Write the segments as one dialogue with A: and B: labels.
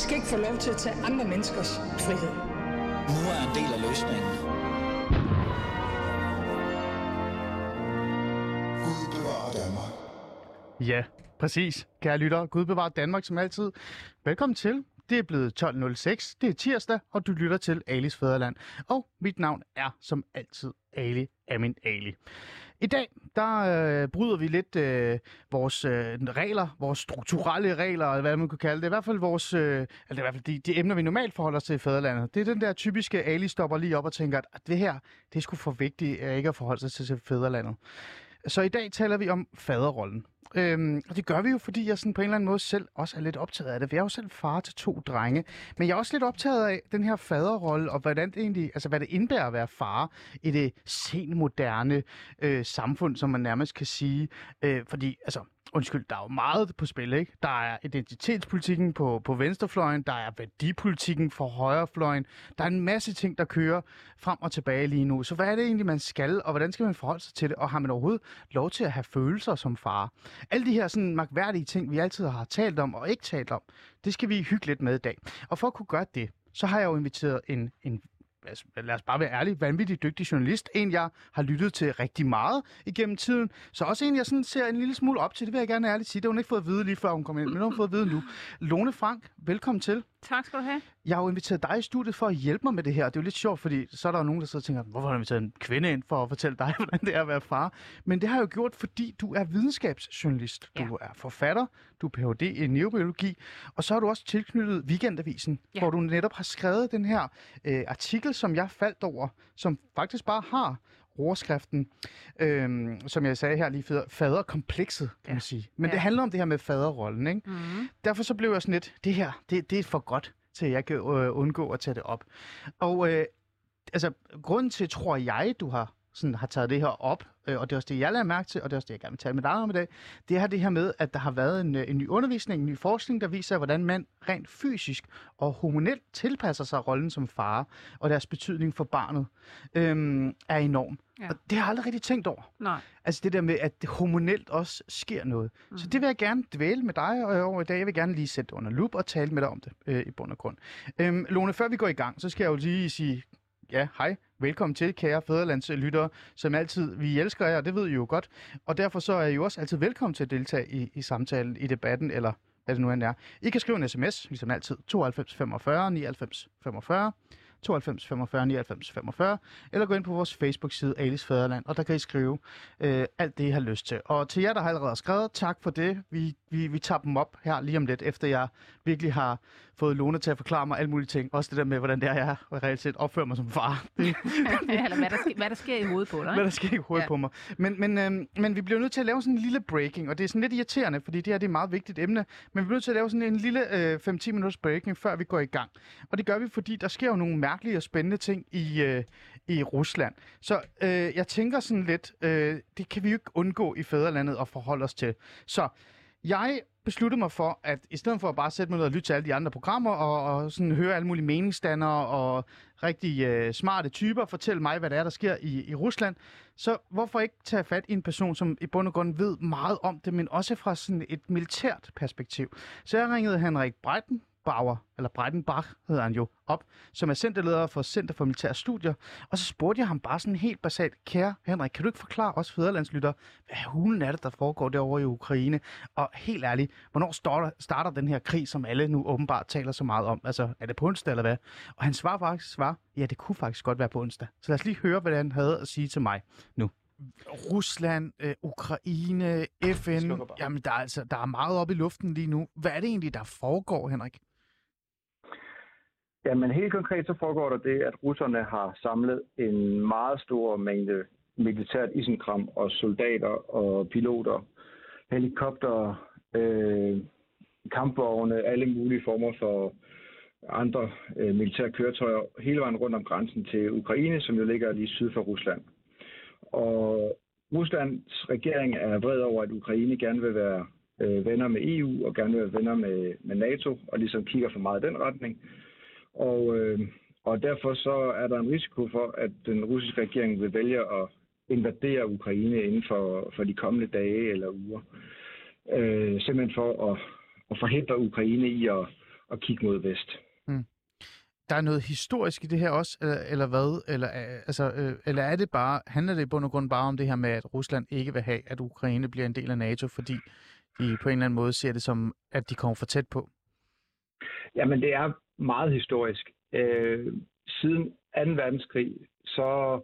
A: skal ikke få lov til at tage andre menneskers frihed.
B: Nu er en del af løsningen.
C: Gud bevarer Danmark.
D: Ja, præcis. Kære lytter, Gud bevarer Danmark som altid. Velkommen til. Det er blevet 12.06, det er tirsdag, og du lytter til Alis Fæderland. Og mit navn er som altid Ali Amin Ali. I dag, der øh, bryder vi lidt øh, vores øh, regler, vores strukturelle regler, eller hvad man kunne kalde det. I hvert fald vores, øh, eller i hvert fald de, de emner, vi normalt forholder os til i fædrelandet. Det er den der typiske Ali stopper lige op og tænker, at det her, det er sgu for vigtigt at ikke at forholde sig til, til fædrelandet. Så i dag taler vi om faderrollen. Øhm, og det gør vi jo, fordi jeg sådan på en eller anden måde selv også er lidt optaget af det. Vi er jo selv far til to drenge. Men jeg er også lidt optaget af den her faderrolle, og hvordan det egentlig, altså hvad det indebærer at være far i det senmoderne øh, samfund, som man nærmest kan sige. Øh, fordi, altså, undskyld, der er jo meget på spil, ikke? Der er identitetspolitikken på, på venstrefløjen, der er værdipolitikken for højrefløjen, der er en masse ting, der kører frem og tilbage lige nu. Så hvad er det egentlig, man skal, og hvordan skal man forholde sig til det, og har man overhovedet lov til at have følelser som far? Alle de her sådan magværdige ting, vi altid har talt om og ikke talt om, det skal vi hygge lidt med i dag. Og for at kunne gøre det, så har jeg jo inviteret en, en lad os bare være ærlig, vanvittig dygtig journalist. En, jeg har lyttet til rigtig meget igennem tiden. Så også en, jeg sådan ser en lille smule op til. Det vil jeg gerne ærligt sige. Det har hun ikke fået at vide lige før hun kom ind, men hun har fået at vide nu. Lone Frank, velkommen til.
E: Tak skal du have.
D: Jeg har jo inviteret dig i studiet for at hjælpe mig med det her. Det er jo lidt sjovt, fordi så er der jo nogen, der sidder og tænker, hvorfor har du inviteret en kvinde ind for at fortælle dig, hvordan det er at være far? Men det har jeg jo gjort, fordi du er videnskabsjournalist. Du ja. er forfatter, du er Ph.D. i neurobiologi, og så har du også tilknyttet Weekendavisen, ja. hvor du netop har skrevet den her øh, artikel, som jeg faldt over, som faktisk bare har overskriften, øhm, som jeg sagde her lige før, faderkomplekset, kan ja. man sige. Men ja. det handler om det her med faderrollen, ikke? Mm-hmm. Derfor så blev jeg sådan lidt, det her, det, det er for godt, til at jeg kan øh, undgå at tage det op. Og øh, altså, grunden til, tror jeg, du har sådan har taget det her op, øh, og det er også det, jeg lader mærke til, og det er også det, jeg gerne vil tale med dig om i dag, det er det her med, at der har været en, øh, en ny undervisning, en ny forskning, der viser, hvordan man rent fysisk og hormonelt tilpasser sig rollen som far, og deres betydning for barnet øhm, er enorm. Ja. Og det har jeg aldrig rigtig tænkt over.
E: Nej.
D: Altså det der med, at det hormonelt også sker noget. Mm. Så det vil jeg gerne dvæle med dig over i dag. Jeg vil gerne lige sætte under lup og tale med dig om det øh, i bund og grund. Øhm, Lone, før vi går i gang, så skal jeg jo lige sige ja, hej, velkommen til, kære fædrelandslyttere, som altid, vi elsker jer, det ved I jo godt, og derfor så er I jo også altid velkommen til at deltage i, i samtalen, i debatten, eller hvad det nu end er. I kan skrive en sms, ligesom altid, 92 45 99 45, 92 45 99 45, eller gå ind på vores Facebook-side Alice Fæderland, og der kan I skrive øh, alt det, I har lyst til. Og til jer, der har allerede skrevet, tak for det. Vi, vi, vi tager dem op her lige om lidt, efter jeg virkelig har fået Lone til at forklare mig alle mulige ting. Også det der med, hvordan det er, jeg reelt set opfører mig som far.
E: Eller hvad der, sker, hvad der sker i hovedet på dig. Ikke?
D: Hvad der sker i hovedet ja. på mig. Men, men, øhm, men vi bliver nødt til at lave sådan en lille breaking, og det er sådan lidt irriterende, fordi det her det er et meget vigtigt emne. Men vi bliver nødt til at lave sådan en lille øh, 5-10 minutters breaking, før vi går i gang. Og det gør vi, fordi der sker jo nogle mærkelige og spændende ting i, øh, i Rusland. Så øh, jeg tænker sådan lidt, øh, det kan vi jo ikke undgå i fædrelandet at forholde os til. Så jeg besluttede mig for, at i stedet for at bare sætte mig ned og lytte til alle de andre programmer, og, og sådan høre alle mulige meningsdannere og rigtig øh, smarte typer fortælle mig, hvad der er, der sker i, i Rusland, så hvorfor ikke tage fat i en person, som i bund og grund ved meget om det, men også fra sådan et militært perspektiv. Så jeg ringede Henrik Breiten, Bauer, eller Breitenbach hedder han jo, op, som er centerleder for Center for Militære Studier. Og så spurgte jeg ham bare sådan helt basalt, kære Henrik, kan du ikke forklare os fæderlandslytter, hvad hulen er det, der foregår derovre i Ukraine? Og helt ærligt, hvornår starter, starter den her krig, som alle nu åbenbart taler så meget om? Altså, er det på onsdag eller hvad? Og han svarer faktisk, svar, ja, det kunne faktisk godt være på onsdag. Så lad os lige høre, hvad han havde at sige til mig nu. Rusland, øh, Ukraine, FN, jamen der er, altså, der er meget op i luften lige nu. Hvad er det egentlig, der foregår, Henrik?
F: Jamen helt konkret så foregår der det, at russerne har samlet en meget stor mængde militært isenkram og soldater og piloter, helikopter, øh, kampvogne, alle mulige former for andre øh, militære køretøjer hele vejen rundt om grænsen til Ukraine, som jo ligger lige syd for Rusland. Og Ruslands regering er vred over, at Ukraine gerne vil være øh, venner med EU og gerne vil være venner med, med NATO, og ligesom kigger for meget i den retning. Og, øh, og derfor så er der en risiko for, at den russiske regering vil vælge at invadere Ukraine inden for, for de kommende dage eller uger. Øh, simpelthen for at, at forhindre Ukraine i at, at kigge mod vest.
D: Der er noget historisk i det her også, eller, eller hvad? Eller, øh, altså, øh, eller er det bare, handler det i bund og grund bare om det her med, at Rusland ikke vil have, at Ukraine bliver en del af NATO, fordi de på en eller anden måde ser det som, at de kommer for tæt på?
F: Jamen, det er meget historisk. Øh, siden 2. verdenskrig, så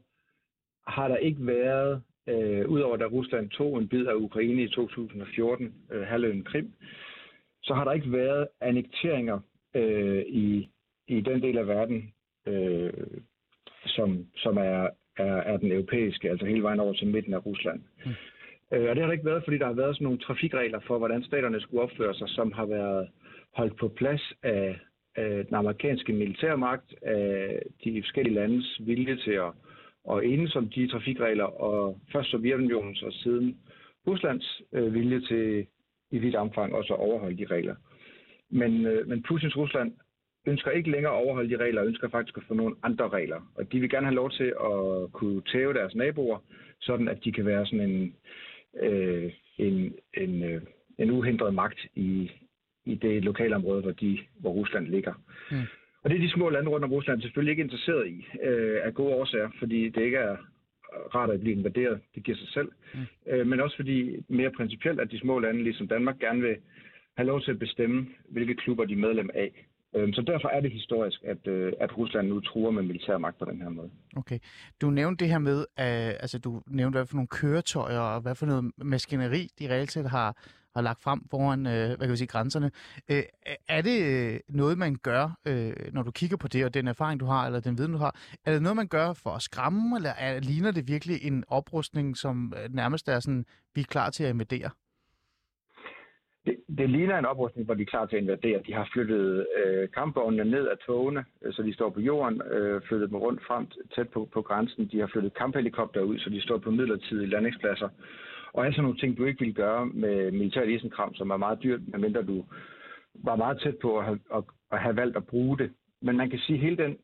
F: har der ikke været, øh, udover da Rusland tog en bid af Ukraine i 2014, øh, halvøen Krim, så har der ikke været annekteringer øh, i, i den del af verden, øh, som, som er, er, er den europæiske, altså hele vejen over til midten af Rusland. Mm. Øh, og det har der ikke været, fordi der har været sådan nogle trafikregler for, hvordan staterne skulle opføre sig, som har været holdt på plads af, Øh, den amerikanske militærmagt, af de forskellige landes vilje til at, at enes om de trafikregler, og først Sovjetunionens og siden Ruslands øh, vilje til i vidt omfang også at overholde de regler. Men, øh, men Putins Rusland ønsker ikke længere at overholde de regler, og ønsker faktisk at få nogle andre regler. Og de vil gerne have lov til at kunne tæve deres naboer, sådan at de kan være sådan en, øh, en, en, øh, en uhindret magt i, i det lokalområde, hvor, de, hvor Rusland ligger. Mm. Og det er de små lande rundt om Rusland selvfølgelig ikke interesseret i, øh, af gode årsager, fordi det ikke er rart at blive invaderet, det giver sig selv. Mm. Øh, men også fordi mere principielt, at de små lande, ligesom Danmark, gerne vil have lov til at bestemme, hvilke klubber de er medlem af. Øh, så derfor er det historisk, at, øh, at Rusland nu truer med militærmagt på den her måde.
D: Okay. Du nævnte det her med, at altså, du nævnte, hvad for nogle køretøjer og hvad for noget maskineri, de reelt set har, har lagt frem foran øh, hvad kan vi sige, grænserne. Øh, er det øh, noget, man gør, øh, når du kigger på det, og den erfaring, du har, eller den viden, du har? Er det noget, man gør for at skræmme, eller er, ligner det virkelig en oprustning, som øh, nærmest er sådan, vi er klar til at invadere?
F: Det, det ligner en oprustning, hvor de er klar til at invadere. De har flyttet øh, kampvognene ned af togene, øh, så de står på jorden, øh, flyttet dem rundt frem tæt på, på grænsen. De har flyttet kamphelikopter ud, så de står på midlertidige landingspladser. Og altså nogle ting, du ikke ville gøre med militært isenkram, som er meget dyrt, medmindre du var meget tæt på at have, at, at have valgt at bruge det. Men man kan sige, at hele den,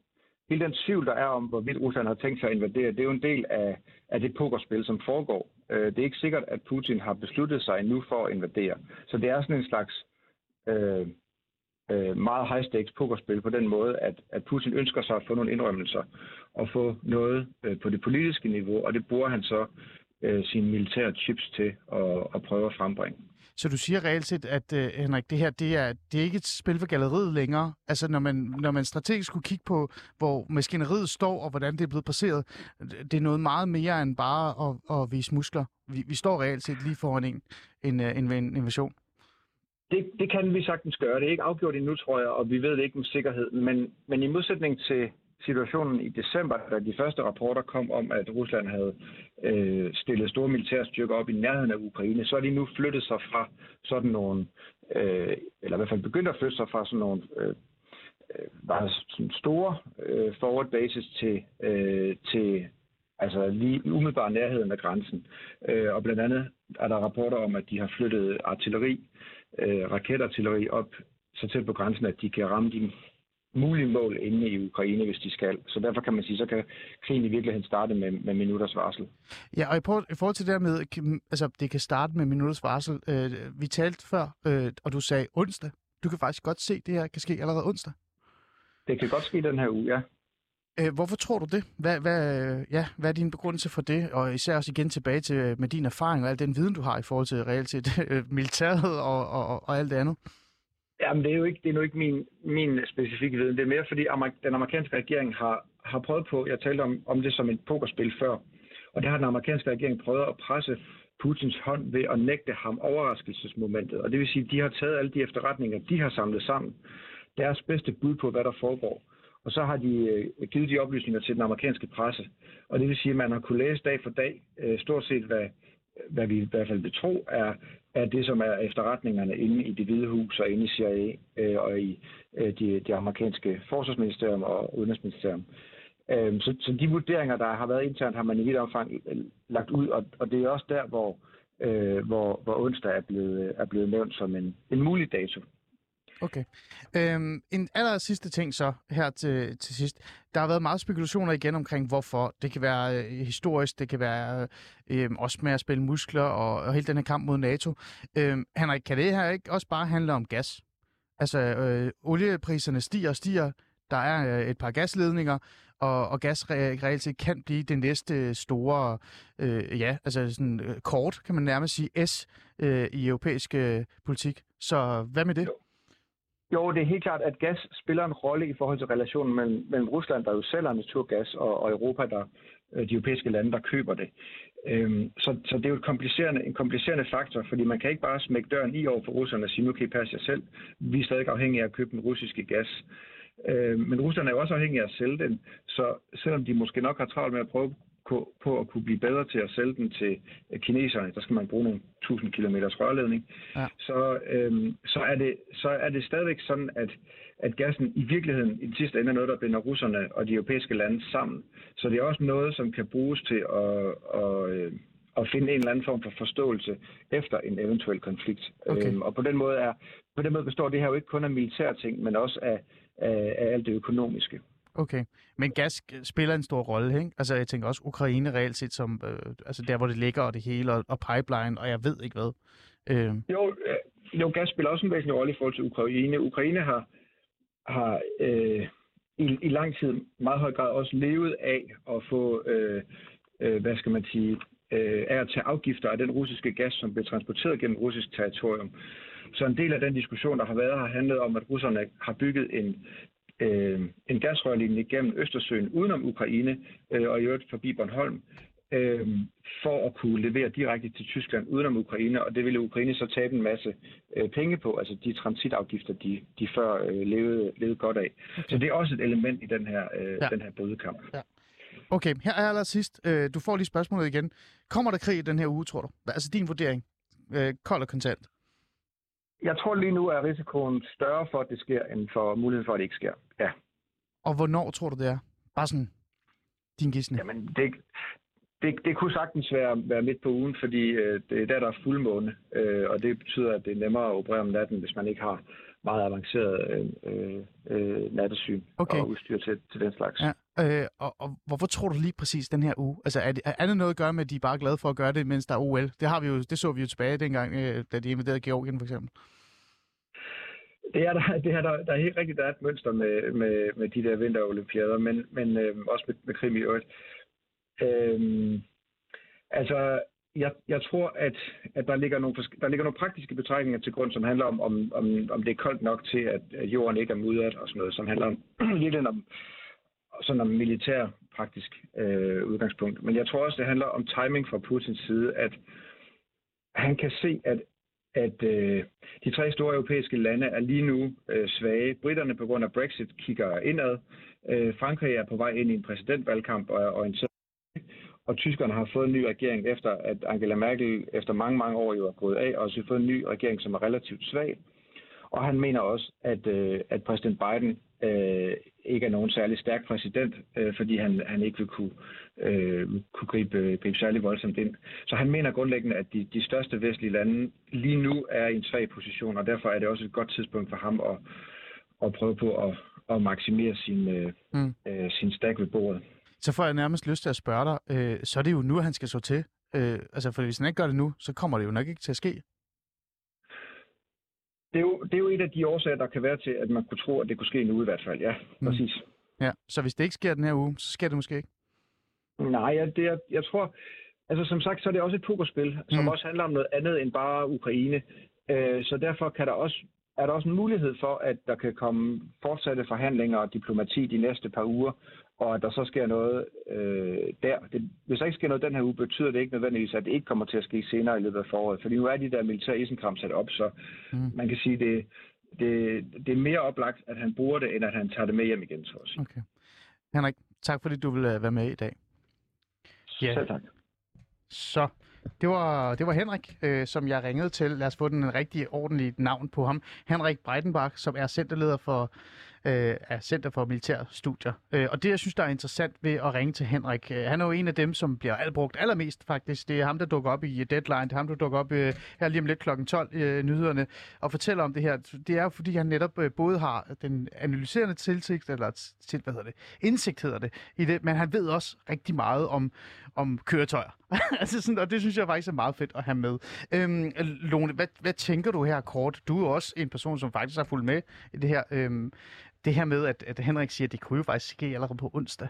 F: hele den tvivl, der er om, hvorvidt Rusland har tænkt sig at invadere, det er jo en del af, af det pokerspil, som foregår. Øh, det er ikke sikkert, at Putin har besluttet sig nu for at invadere. Så det er sådan en slags øh, øh, meget high-stakes pokerspil på den måde, at, at Putin ønsker sig at få nogle indrømmelser og få noget øh, på det politiske niveau, og det bruger han så øh, sine militære chips til at, at prøve at frembringe.
D: Så du siger reelt set, at uh, Henrik, det her det er, det er ikke et spil for galleriet længere. Altså når man, når man strategisk skulle kigge på, hvor maskineriet står og hvordan det er blevet placeret, det er noget meget mere end bare at, at vise muskler. Vi, vi står reelt set lige foran en, en, en, en invasion.
F: Det, det kan vi sagtens gøre. Det er ikke afgjort endnu, tror jeg, og vi ved det ikke med sikkerhed. Men, men i modsætning til situationen i december, da de første rapporter kom om, at Rusland havde øh, stillet store militære styrker op i nærheden af Ukraine, så er de nu flyttet sig fra sådan nogle, øh, eller i hvert fald begyndt at flytte sig fra sådan nogle øh, øh bare sådan store øh, forward bases til, øh, til altså lige umiddelbar nærheden af grænsen. Øh, og blandt andet er der rapporter om, at de har flyttet artilleri, øh, raketartilleri op så tæt på grænsen, at de kan ramme de mulige mål inde i Ukraine, hvis de skal. Så derfor kan man sige, så kan krigen i virkeligheden starte med, med minutters varsel.
D: Ja, og i forhold til det der med, altså det kan starte med minutters varsel. Øh, vi talte før, øh, og du sagde onsdag. Du kan faktisk godt se, at det her kan ske allerede onsdag.
F: Det kan godt ske den her uge, ja.
D: Øh, hvorfor tror du det? Hvad, hvad, ja, hvad er din begrundelse for det? Og især også igen tilbage til med din erfaring og al den viden, du har i forhold til reelt set militæret og, og, og alt det andet.
F: Jamen, det er jo ikke, det er nu ikke min, min specifikke viden. Det er mere, fordi den amerikanske regering har, har prøvet på, jeg talte om, om det som et pokerspil før, og det har den amerikanske regering prøvet at presse Putins hånd ved at nægte ham overraskelsesmomentet. Og det vil sige, at de har taget alle de efterretninger, de har samlet sammen, deres bedste bud på, hvad der foregår. Og så har de øh, givet de oplysninger til den amerikanske presse. Og det vil sige, at man har kunnet læse dag for dag øh, stort set, hvad, hvad vi i hvert fald vil tro, er, af det, som er efterretningerne inde i det hvide hus og inde i CIA øh, og i øh, de, de amerikanske forsvarsministerium og udenrigsministerium. Øh, så, så de vurderinger, der har været internt, har man i vidt omfang øh, lagt ud, og, og det er også der, hvor, øh, hvor, hvor onsdag er blevet, øh, er blevet nævnt som en, en mulig dato.
D: Okay. Øhm, en aller sidste ting så her til, til sidst. Der har været meget spekulationer igen omkring, hvorfor. Det kan være øh, historisk, det kan være øh, øhm, også med at spille muskler og, og hele den her kamp mod NATO. Øhm, Henrik, kan det her ikke også bare handle om gas? Altså, øh, oliepriserne stiger og stiger. Der er øh, et par gasledninger, og, og gas re- reelt set kan blive det næste store, øh, ja, altså sådan øh, kort, kan man nærmest sige, S øh, i europæisk øh, politik. Så hvad med det?
F: Jo, jo, det er helt klart, at gas spiller en rolle i forhold til relationen mellem, mellem Rusland, der jo sælger naturgas, og, og Europa, der øh, de europæiske lande, der køber det. Øhm, så, så det er jo et komplicerende, en komplicerende faktor, fordi man kan ikke bare smække døren i over for russerne og sige, nu kan I passe jer selv. Vi er stadig afhængige af at købe den russiske gas. Øh, men russerne er jo også afhængige af at sælge den, så selvom de måske nok har travlt med at prøve på, på at kunne blive bedre til at sælge den til øh, kineserne, der skal man bruge nogle 1000 km rørledning,
D: Ja.
F: så, øhm, så, er det, så er det stadigvæk sådan, at, at gassen i virkeligheden i den sidste ende er noget, der binder russerne og de europæiske lande sammen. Så det er også noget, som kan bruges til at, at, øh, at finde en eller anden form for forståelse efter en eventuel konflikt.
D: Okay.
F: Øhm, og på den måde er på den måde består det her jo ikke kun af militære ting, men også af, af, af alt det økonomiske.
D: Okay, men gas øh, spiller en stor rolle, ikke? Altså, jeg tænker også Ukraine reelt set som, øh, altså der, hvor det ligger og det hele, og, og pipeline, og jeg ved ikke hvad. Øh,
F: Jo, øh, jo, gas spiller også en væsentlig rolle i forhold til Ukraine. Ukraine har, har øh, i, i lang tid meget høj grad også levet af at få, øh, øh, hvad skal man sige, øh, af at tage afgifter af den russiske gas, som bliver transporteret gennem russisk territorium. Så en del af den diskussion, der har været, har handlet om, at russerne har bygget en, øh, en gasrørlinje gennem Østersøen udenom Ukraine øh, og i øvrigt forbi Bornholm, øh, for at kunne levere direkte til Tyskland udenom Ukraine, og det ville Ukraine så tabe en masse øh, penge på, altså de transitafgifter, de, de før øh, levede, levede godt af. Okay. Så det er også et element i den her, øh,
D: Ja.
F: ja. den her bødekamp.
D: okay, her er aller sidst. Øh, du får lige spørgsmålet igen. Kommer der krig i den her uge, tror du? Altså din vurdering. Øh, kold og kontant.
F: Jeg tror lige nu er risikoen større for, at det sker, end for muligheden for, at det ikke sker. Ja.
D: Og hvornår tror du, det er? Bare sådan din gisne.
F: Jamen, det, det, det kunne sagtens være, være midt på ugen, fordi øh, det er der, der er fuldmåne, øh, og det betyder, at det er nemmere at operere om natten, hvis man ikke har meget avanceret øh, øh, øh, nattesyn
D: Okay.
F: og udstyr til, til den slags.
D: Ja, øh, og, og hvorfor tror du lige præcis den her uge? Altså, er det, er det noget at gøre med, at de er bare glade for at gøre det, mens der er OL? Det, har vi jo, det så vi jo tilbage dengang, øh, da de invaderede Georgien, for eksempel.
F: Det er, der, det er der, der er helt rigtigt, der er et mønster med, med, med de der vinterolympiader, men, men øh, også med, med krim i øvrigt. Øh, altså, jeg, jeg tror, at, at der, ligger nogle, der ligger nogle praktiske betragtninger til grund, som handler om, om, om, om det er koldt nok til, at, at jorden ikke er mudret og sådan noget, som handler om, virkelig om, sådan om militær praktisk øh, udgangspunkt. Men jeg tror også, det handler om timing fra Putins side, at han kan se, at at øh, de tre store europæiske lande er lige nu øh, svage. Britterne på grund af Brexit kigger indad. Øh, Frankrig er på vej ind i en præsidentvalgkamp og er orienteret. Og tyskerne har fået en ny regering efter, at Angela Merkel efter mange, mange år jo er gået af, og også fået en ny regering, som er relativt svag. Og han mener også, at, øh, at præsident Biden øh, ikke er nogen særlig stærk præsident, øh, fordi han, han ikke vil kunne, øh, kunne gribe, gribe særlig voldsomt ind. Så han mener grundlæggende, at de, de største vestlige lande lige nu er i en svag position, og derfor er det også et godt tidspunkt for ham at, at prøve på at, at maksimere sin, øh,
D: Mm.
F: øh, sin stak ved bordet.
D: Så får jeg nærmest lyst til at spørge dig, øh, så er det jo nu, han skal så til. Øh, altså, for hvis han ikke gør det nu, så kommer det jo nok ikke til at ske.
F: Det er, jo, det er jo et af de årsager, der kan være til, at man kunne tro, at det kunne ske nu i hvert fald. Ja,
D: Mm.
F: præcis.
D: Ja, så hvis det ikke sker den her uge, så sker det måske ikke.
F: Nej, jeg, det er, jeg tror, altså som sagt, så er det også et pokerspil, som
D: mm.
F: også handler om noget andet end bare Ukraine. Øh, så derfor kan der også, er der også en mulighed for, at der kan komme fortsatte forhandlinger og diplomati de næste par uger, og at der så sker noget øh, der. Det, hvis der ikke sker noget den her uge, betyder det ikke nødvendigvis, at det ikke kommer til at ske senere i løbet af foråret. Fordi nu er de der militære isenkram sat op, så
D: Mm.
F: man kan sige, det, det, det er mere oplagt, at han bruger det, end at han tager det med hjem igen, så at sige.
D: Okay. Henrik, tak fordi du vil øh, være med i dag. Ja.
F: Selv tak.
D: Så det var, det var Henrik, øh, som jeg ringede til. Lad os få den en rigtig ordentlig navn på ham. Henrik Breitenbach, som er centerleder for øh, af Center for Militære Studier. Øh, og det, jeg synes, der er interessant ved at ringe til Henrik, øh, han er jo en af dem, som bliver brugt allermest faktisk. Det er ham, der dukker op i øh, Deadline. Det er ham, der dukker op øh, her lige om lidt kl. 12 øh, nyhederne og fortæller om det her. Det er jo, fordi han netop øh, både har den analyserende tilsigt, eller til, hvad hedder det, indsigt hedder det, i det, men han ved også rigtig meget om, om køretøjer. altså sådan, og det synes jeg faktisk er meget fedt at have med. Øhm, Lone, hvad, hvad tænker du her kort? Du er jo også en person, som faktisk har fulgt med i det her. Øhm, det her med, at, at Henrik siger, at det kunne jo faktisk ske allerede på onsdag.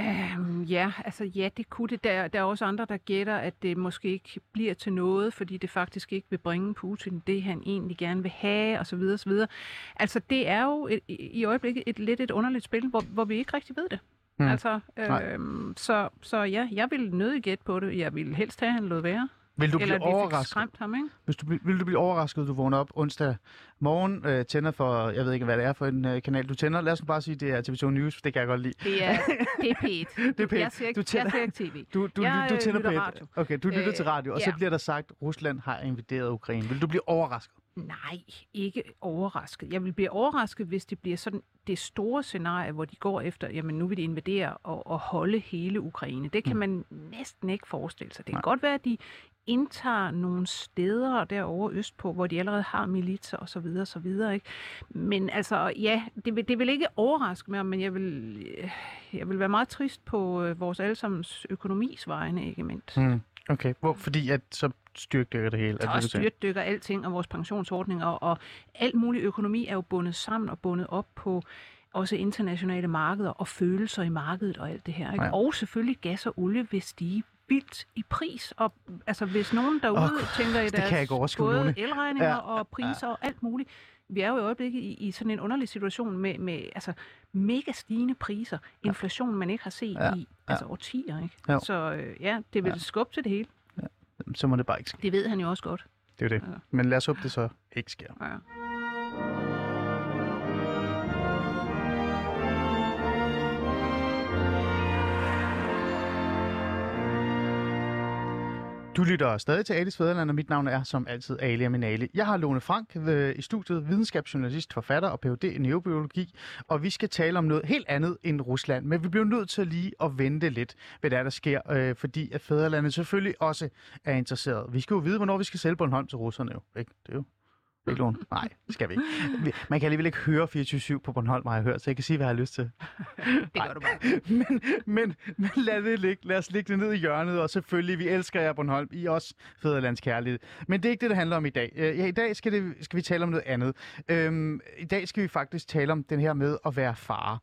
E: Um, ja, altså ja, det kunne det. Der, der er også andre, der gætter, at det måske ikke bliver til noget, fordi det faktisk ikke vil bringe Putin det, han egentlig gerne vil have, osv. osv. Altså det er jo et, i øjeblikket et lidt et underligt spil, hvor, hvor vi ikke rigtig ved det. Mm. Altså, øhm, så, så ja, jeg vil nødig gætte på det. Jeg vil helst have, at han lod være.
D: Vil du
E: Eller
D: blive overrasket?
E: skræmt ham, ikke?
D: Hvis du, vil du blive overrasket, du vågner op onsdag morgen, øh, tænder for, jeg ved ikke, hvad det er for en øh, kanal, du tænder. Lad os bare sige, det er TV2 News, det kan jeg godt lide.
E: Det er, det er pænt.
D: Det er pænt.
E: Jeg ser ikke,
D: Du tænder-
E: jeg ser ikke tv.
D: Du, du,
E: Jeg,
D: du
E: øh,
D: tænder
E: lytter
D: på et-
E: radio.
D: Okay, du lytter
E: Øh,
D: til radio, og så
E: ja.
D: bliver der sagt, Rusland har invaderet Ukraine. Vil du blive overrasket?
E: Nej, ikke overrasket. Jeg vil blive overrasket, hvis det bliver sådan det store scenarie, hvor de går efter, jamen nu vil de invadere og, og holde hele Ukraine. Det kan man næsten ikke forestille sig. Det kan
D: Nej.
E: godt være, at de indtager nogle steder derovre østpå, hvor de allerede har militser og så videre, så videre, ikke? Men altså, ja, det vil, det vil ikke overraske mig, men jeg vil, øh, jeg vil være meget trist på øh, vores allesammens økonomis vegne, ikke mindst.
D: Mm. Okay, Hvor, fordi at så styrkdykker det hele. er
E: Så
D: det,
E: også styrtdykker alting og vores pensionsordninger, og alt mulig økonomi er jo bundet sammen og bundet op på også internationale markeder og følelser i markedet og alt det her. Ikke?
D: Ja.
E: Og selvfølgelig gas og olie vil stige vildt i pris. Og altså, hvis nogen derude oh, tænker i deres både
D: Lone.
E: elregninger
D: Ja,
E: ja, og priser ja. og alt muligt, vi er jo i øjeblikket i, i sådan en underlig situation med, med altså, mega stigende priser, inflation, man ikke har set
D: Ja,
E: ja, i altså, årtier. Ikke?
D: Jo.
E: Så øh, ja, det vil
D: Ja.
E: ja. skubbe til det hele.
D: Så må det bare ikke ske.
E: Det ved han jo også godt.
D: Det er jo det.
E: Ja.
D: Men lad os håbe, det så ikke sker.
E: Ja.
D: Du lytter stadig til Alis Fæderland, og mit navn er som altid Ali Aminali. Jeg har Lone Frank øh, i studiet, videnskabsjournalist, forfatter og Ph.D. i neurobiologi, og vi skal tale om noget helt andet end Rusland, men vi bliver nødt til lige at vente lidt, hvad der, er, der sker, øh, fordi at Fæderlandet selvfølgelig også er interesseret. Vi skal jo vide, hvornår vi skal sælge Bornholm til russerne jo, ikke? Det er jo ikke? Nej, det skal vi ikke. Man kan alligevel ikke høre 24-7 på Bornholm, har jeg hørt, så jeg kan sige, hvad jeg har lyst til.
E: Det gør du bare.
D: men, men, men lad, det ligge. lad os lægge det ned i hjørnet, og selvfølgelig, vi elsker jer, Bornholm. I også fædrelandskærlighed. Men det er ikke det, det handler om i dag. Øh, Ja, I dag skal, det, skal vi tale om noget andet. Øhm, I dag skal vi faktisk tale om den her med at være far.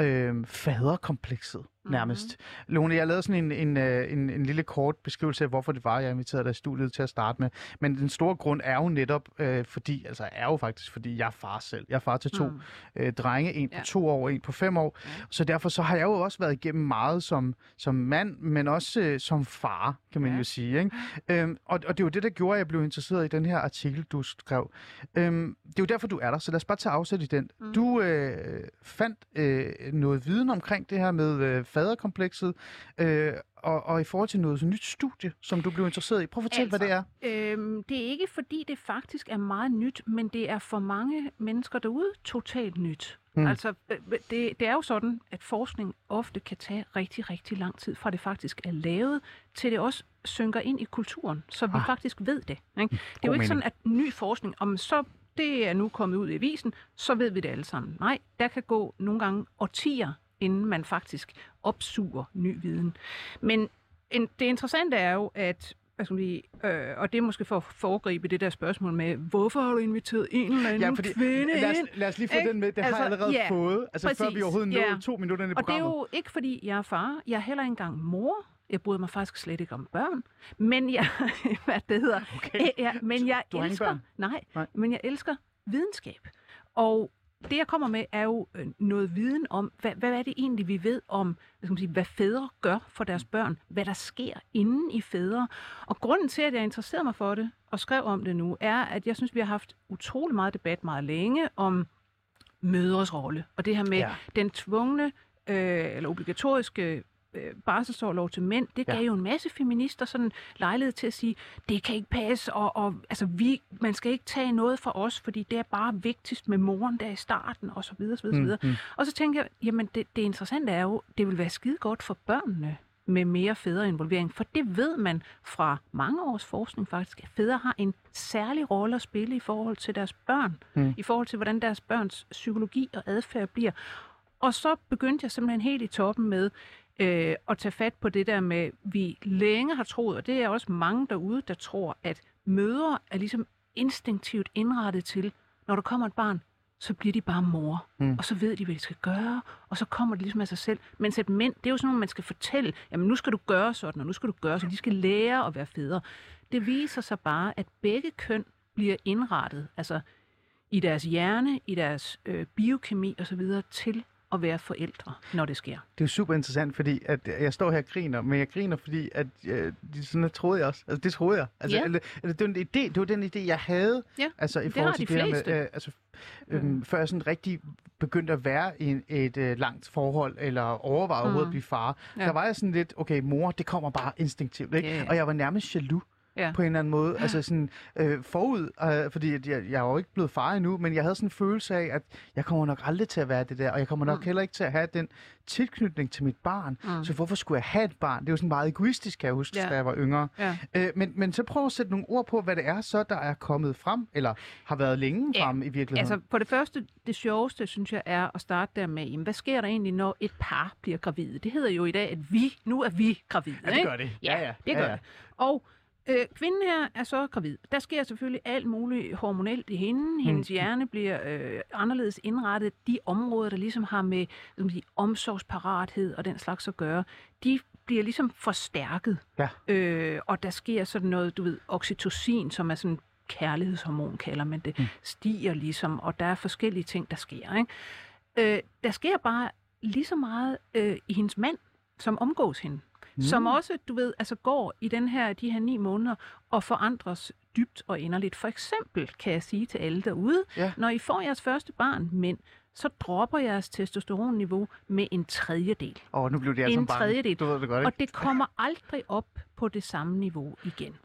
D: Øhm, faderkomplekset, nærmest. Mm-hmm. Lone, jeg lavede sådan en, en, øh, en, en lille kort beskrivelse af, hvorfor det var, jeg inviterede dig i studiet til at starte med. Men den store grund er jo netop, øh, fordi, altså er jo faktisk, fordi jeg er far selv. Jeg er far til to mm. øh, drenge, en på
E: Ja.
D: to år og en på fem år. Ja. Så derfor så har jeg jo også været igennem meget som, som mand, men også øh, som far, kan man ja.
E: Ja.
D: jo sige. Ikke? Øhm, og, og det er jo det, der gjorde, at jeg blev interesseret i den her artikel, du skrev. Øhm, det er jo derfor, du er der, så lad os bare tage afsæt i den. Mm. Du øh, fandt øh, noget viden omkring det her med øh, faderkomplekset, øh, og, og i forhold til noget så nyt studie, som du blev interesseret i. Prøv at fortælle, altså, hvad det er.
E: Øhm, det er ikke fordi, det faktisk er meget nyt, men det er for mange mennesker derude totalt nyt.
D: Mm.
E: Altså, øh, det, det er jo sådan, at forskning ofte kan tage rigtig, rigtig lang tid, fra det faktisk er lavet, til det også synker ind i kulturen, så vi
D: Ah.
E: faktisk ved det. Ikke? Det er jo ikke sådan, at ny forskning, om så det er nu kommet ud i avisen, så ved vi det alle sammen. Nej, der kan gå nogle gange årtier, inden man faktisk opsuger ny viden. Men en, det interessante er jo, at hvad skal man sige, øh, og det er måske for at foregribe det der spørgsmål med, hvorfor har du inviteret en eller anden
D: Ja, fordi,
E: kvinde
D: lad, os,
E: ind?
D: lad os lige få
E: Ikke?
D: den med. Det altså, har jeg allerede
E: ja,
D: fået. Altså før vi
E: præcis,
D: overhovedet nåede
E: ja.
D: to minutter ind i
E: Og det er
D: programmet.
E: jo ikke, fordi jeg er far. Jeg er heller ikke engang mor. Jeg bryder mig faktisk slet ikke om børn. Men jeg, hvad det hedder,
D: Okay.
E: Ja, men jeg elsker, Nej.
D: nej,
E: men jeg elsker videnskab. Og det, jeg kommer med, er jo øh, noget viden om, hvad, hvad er det egentlig, vi ved om, hvad, skal man sige, hvad fædre gør for deres børn, hvad der sker inden i fædre. Og grunden til, at jeg interesserer mig for det og skrev om det nu, er, at jeg synes, vi har haft utrolig meget debat meget længe om mødres rolle. Og det her med
D: ja.
E: den tvungne øh, eller obligatoriske øh, barselsårlov til mænd, det
D: Ja.
E: gav jo en masse feminister sådan lejlighed til at sige, det kan ikke passe, og, og altså, vi, man skal ikke tage noget fra os, fordi det er bare vigtigst med moren der i starten, og så videre, så videre, så videre.
D: mm.
E: Og så tænker jeg, jamen det, det interessante er jo, det vil være skide godt for børnene med mere fædreinvolvering, for det ved man fra mange års forskning faktisk, at fædre har en særlig rolle at spille i forhold til deres børn,
D: Mm.
E: i forhold til hvordan deres børns psykologi og adfærd bliver. Og så begyndte jeg simpelthen helt i toppen med øh, at tage fat på det der med, vi længe har troet, og det er også mange derude, der tror, at mødre er ligesom instinktivt indrettet til, når der kommer et barn, så bliver de bare mor.
D: Mm.
E: Og så ved de, hvad de skal gøre, og så kommer det ligesom af sig selv. Mens et mænd, det er jo sådan noget, man skal fortælle, jamen nu skal du gøre sådan, og nu skal du gøre sådan. De skal lære at være fædre. Det viser sig bare, at begge køn bliver indrettet, altså i deres hjerne, i deres øh, biokemi osv., til at være forældre, når det sker.
D: Det er super interessant, fordi at jeg står her og griner, men jeg griner, fordi at, øh, det, sådan noget troede jeg også. Altså, det troede jeg. Altså,
E: Ja.
D: eller, eller, det, var en idé, det var den idé, jeg havde.
E: Ja,
D: altså, i
E: det
D: forhold til
E: de
D: det her med,
E: fleste.
D: øh, altså, øhm, før jeg sådan rigtig begyndte at være i et øh, langt forhold, eller overvejede overhovedet at
E: Mm.
D: blive far,
E: Ja.
D: der var jeg sådan lidt, okay, mor, det kommer bare instinktivt, ikke?
E: Ja.
D: Og jeg var nærmest jaloux.
E: Ja.
D: på en eller anden måde. Altså sådan øh, forud, øh, fordi jeg, jeg er jo ikke blevet far endnu, men jeg havde sådan en følelse af, at jeg kommer nok aldrig til at være det der, og jeg kommer nok
E: Mm.
D: heller ikke til at have den tilknytning til mit barn.
E: Mm.
D: Så hvorfor skulle jeg have et barn? Det er jo sådan meget egoistisk, kan jeg huske,
E: Ja.
D: da jeg var yngre.
E: Ja.
D: Øh, men, men så prøv at sætte nogle ord på, hvad det er så, der er kommet frem, eller har været længe
E: Ja,
D: frem i virkeligheden.
E: Altså, for det første, det sjoveste, synes jeg, er at starte der med, jamen, hvad sker der egentlig, når et par bliver gravide? Det hedder jo i dag, at vi, nu er vi gravide.
D: ja, det
E: ikke?
D: gør det.
E: Ja,
D: ja,
E: det gør
D: ja, ja.
E: det. Og øh, kvinden her er så gravid. Der sker selvfølgelig alt muligt hormonelt i hende. Hendes hjerne bliver øh, anderledes indrettet. De områder, der ligesom har med man sige, omsorgsparathed og den slags at gøre, de bliver ligesom forstærket.
D: Ja.
E: Øh, og der sker sådan noget, du ved, oxytocin, som er sådan kærlighedshormon, kalder man det,
D: Mm.
E: stiger ligesom, og der er forskellige ting, der sker. Ikke? Øh, der sker bare lige så meget øh, i hendes mand, som omgås hende. Mm. Som også, du ved, altså går i den her, de her ni måneder og forandres dybt og inderligt. For eksempel kan jeg sige til alle derude,
D: Ja.
E: når I får jeres første barn, mænd, så dropper jeres testosteronniveau med en tredjedel.
D: Og nu blev det altså
E: En
D: bange.
E: tredjedel.
D: Du ved det godt, ikke?
E: Og det kommer aldrig op på det samme niveau igen.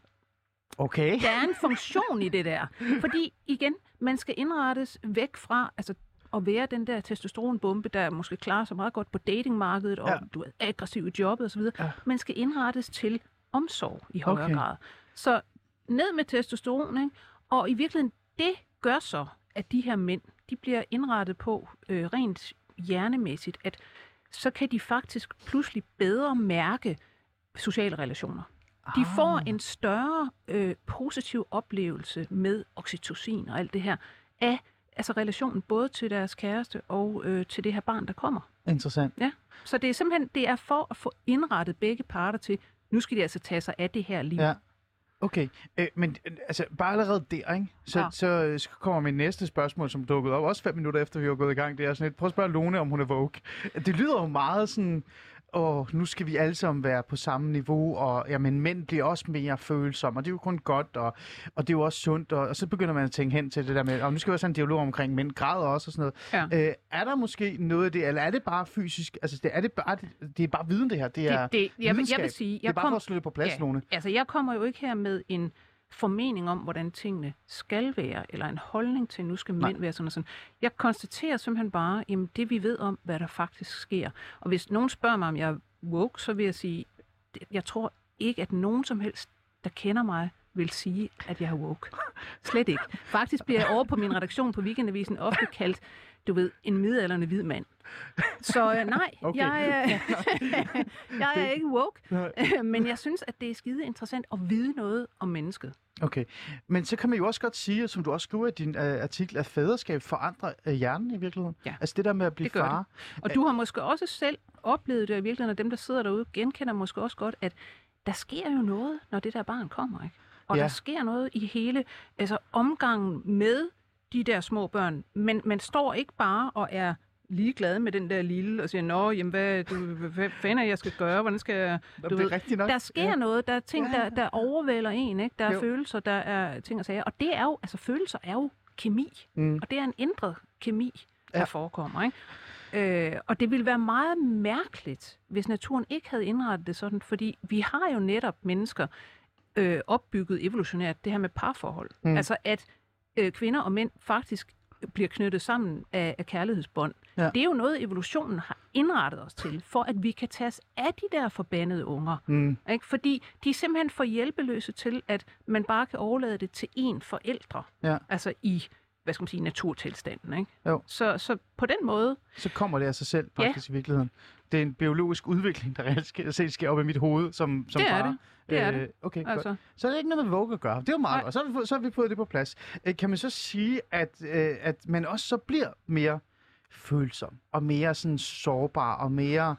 D: Okay.
E: Der er en funktion i det der. Fordi igen, man skal indrettes væk fra altså, at være den der testosteronbombe, der måske klarer sig meget godt på datingmarkedet, og
D: Ja.
E: du er aggressiv i jobbet osv.
D: Ja.
E: Man skal indrettes til omsorg i højere
D: Okay.
E: grad. Så ned med testosteron, ikke? og i virkeligheden, det gør så, at de her mænd, de bliver indrettet på øh, rent hjernemæssigt, at så kan de faktisk pludselig bedre mærke sociale relationer. De
D: Ah.
E: får en større øh, positiv oplevelse med oxytocin og alt det her af altså relationen både til deres kæreste og øh, til det her barn, der kommer.
D: Interessant.
E: Så det er simpelthen det er for at få indrettet begge parter til, nu skal de altså tage sig af det her liv.
D: Ja. Okay, øh, men øh, altså bare allerede der, ikke? Så, ja.
E: Ja.
D: så, øh, så kommer min næste spørgsmål, som dukkede op, også fem minutter efter, vi var gået i gang. Det er sådan et, prøv at spørge Lone, om hun er woke. Det lyder jo meget sådan, åh, nu skal vi alle sammen være på samme niveau, og jamen, mænd bliver også mere følsomme, og det er jo kun godt, og, og det er jo også sundt, og, og så begynder man at tænke hen til det der med, og nu skal vi også have en dialog omkring mænd græder også og sådan noget.
E: Ja.
D: Øh, er der måske noget af det, eller er det bare fysisk, altså det, er det bare, det, er bare viden det her, det er
E: det, det, jeg, vil- jeg
D: videnskab.
E: vil sige,
D: det er
E: jeg
D: bare
E: kom,
D: for at slå det på plads,
E: ja,
D: Lone.
E: Altså, jeg kommer jo ikke her med en formening om, hvordan tingene skal være, eller en holdning til, nu skal
D: Nej.
E: mænd være sådan og sådan. Jeg konstaterer simpelthen bare, jamen, det vi ved om, hvad der faktisk sker. Og hvis nogen spørger mig, om jeg er woke, så vil jeg sige, jeg tror ikke, at nogen som helst, der kender mig, vil sige, at jeg er woke. Slet ikke. Faktisk bliver jeg over på min redaktion på Weekendavisen ofte kaldt, du ved, en midalderne hvid mand. Så øh, nej,
D: Okay.
E: jeg, øh, jeg er ikke woke, men jeg synes, at det er skide interessant at vide noget om mennesket.
D: Okay, men så kan man jo også godt sige, som du også skriver i din øh, artikel, at faderskab forandrer øh, hjernen i virkeligheden.
E: Ja.
D: Altså det der med at blive
E: Det gør det.
D: far.
E: Og du har måske også selv oplevet det, i virkeligheden, og dem, der sidder derude, genkender måske også godt, at der sker jo noget, når det der barn kommer, ikke? Og
D: ja.
E: der sker noget i hele altså, omgangen med de der små børn. Men man står ikke bare og er ligeglad med den der lille og siger, nå, jamen, hvad, du, hvad fanden er jeg skal gøre? Hvordan skal jeg... Du
D: det er
E: ved,
D: rigtigt nok.
E: Der sker
D: Ja.
E: noget, der er ting, der, der overvælder en, ikke? Der er
D: Jo.
E: følelser, der er ting og sager. Og det er jo, altså følelser er jo kemi.
D: Mm.
E: Og det er en ændret kemi, der
D: Ja.
E: forekommer, ikke? Øh, og det ville være meget mærkeligt, hvis naturen ikke havde indrettet det sådan, fordi vi har jo netop mennesker øh, opbygget evolutionært det her med parforhold.
D: Mm.
E: Altså at øh, kvinder og mænd faktisk bliver knyttet sammen af, af kærlighedsbånd.
D: Ja.
E: Ja. Det er jo noget, evolutionen har indrettet os til, for at vi kan tage os af de der forbandede unger.
D: Mm.
E: Ikke? Fordi de er simpelthen for hjælpeløse til, at man bare kan overlade det til én forældre.
D: Ja.
E: Altså i, hvad skal man sige, naturtilstanden. Ikke?
D: Jo.
E: Så, så på den måde,
D: Så kommer det af sig selv,
E: Ja.
D: faktisk, i virkeligheden. Det er en biologisk udvikling, der reelt set sker op i mit hoved, som, som
E: Det er
D: far.
E: det. Det er
D: Øh,
E: det.
D: Okay, godt.
E: altså,
D: Så er det ikke noget med Vogue at gøre. Det er jo meget
E: Nej.
D: godt. Så har, vi fået, så har vi fået det på plads. Øh, Kan man så sige, at, øh, at man også så bliver mere følsom, og mere sådan sårbar, og mere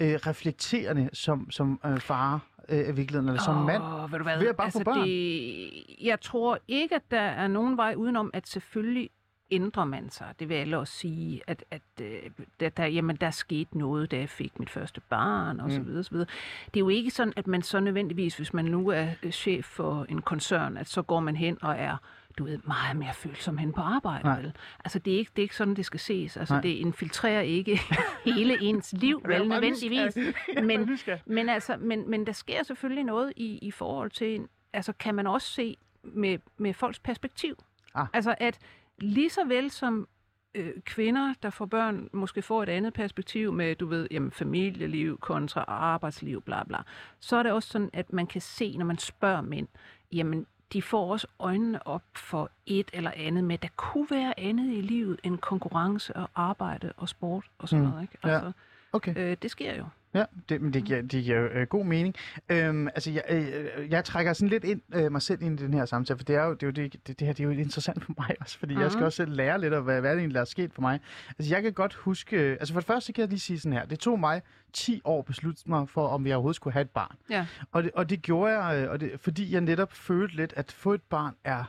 D: øh, reflekterende som, som øh, far øh, i virkeligheden, eller som mand?
E: Ved du hvad?
D: Ved at bare få
E: altså,
D: børn.
E: Det, jeg tror ikke, at der er nogen vej udenom, at selvfølgelig ændrer man sig. Det vil alle også sige, at, at øh, der, der, jamen, der skete noget, da jeg fik mit første barn, og så
D: Mm.
E: videre, så videre. Det er jo ikke sådan, at man så nødvendigvis, hvis man nu er øh, chef for en koncern, at så går man hen og er du ved, meget mere følsom hen på arbejde.
D: Nej.
E: Vel? Altså, det er, ikke, det er ikke sådan, det skal ses. Altså,
D: Nej.
E: det infiltrerer ikke hele ens liv, vel nødvendigvis. Men-. Men, altså, men, men der sker selvfølgelig noget i, i forhold til, altså kan man også se med, med folks perspektiv.
D: Ah.
E: Altså at lige så vel som øh, kvinder, der får børn, måske får et andet perspektiv med, du ved, jamen, familieliv kontra arbejdsliv, bla bla, så er det også sådan, at man kan se, når man spørger mænd, jamen, de får også øjnene op for et eller andet med, der kunne være andet i livet end konkurrence og arbejde og sport og sådan
D: Mm.
E: noget. Ikke?
D: Ja.
E: Altså,
D: Okay.
E: øh, det sker jo.
D: Ja, det, men det giver, det giver øh, god mening. Øhm, altså, jeg, øh, jeg trækker sådan lidt ind øh, mig selv ind i den her samtale, for det er jo, det, er jo det, det, det her det er jo interessant for mig også, fordi mm-hmm. jeg skal
E: Mhm.
D: også selv lære lidt af, hvad, hvad det egentlig der er sket for mig. Altså, jeg kan godt huske, øh, altså for det første kan jeg lige sige sådan her, det tog mig 10 år at beslutte mig for, om jeg overhovedet skulle have et barn.
E: Ja.
D: Og det, og det gjorde jeg, øh, og det, fordi jeg netop følte lidt, at få et barn er,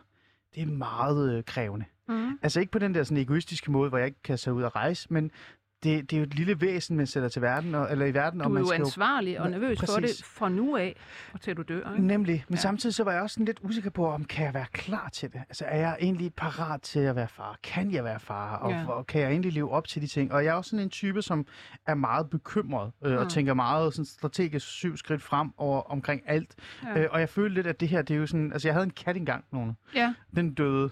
D: det er meget øh, krævende.
E: Mm.
D: Altså ikke på den der sådan egoistiske måde, hvor jeg ikke kan tage ud og rejse, men det, det er jo et lille væsen, man sætter til verden, og, eller i verden,
E: Du
D: og
E: er
D: man
E: jo
D: skal jo
E: ansvarlig og
D: Ja,
E: nervøs for
D: præcis.
E: det fra nu af og til du dør. Ikke?
D: Nemlig, men ja.
E: Ja.
D: samtidig så var jeg også sådan lidt usikker på, om kan jeg være klar til det? Altså er jeg egentlig parat til at være far? Kan jeg være far? Og,
E: Ja.
D: og kan jeg egentlig leve op til de ting? Og jeg er også sådan en type, som er meget bekymret øh, og
E: Mm.
D: tænker meget sådan strategisk syv skridt frem over, omkring alt.
E: Ja.
D: Øh, og jeg følte lidt, at det her, det er jo sådan... Altså jeg havde en kat engang, nogen.
E: Ja,
D: Den døde.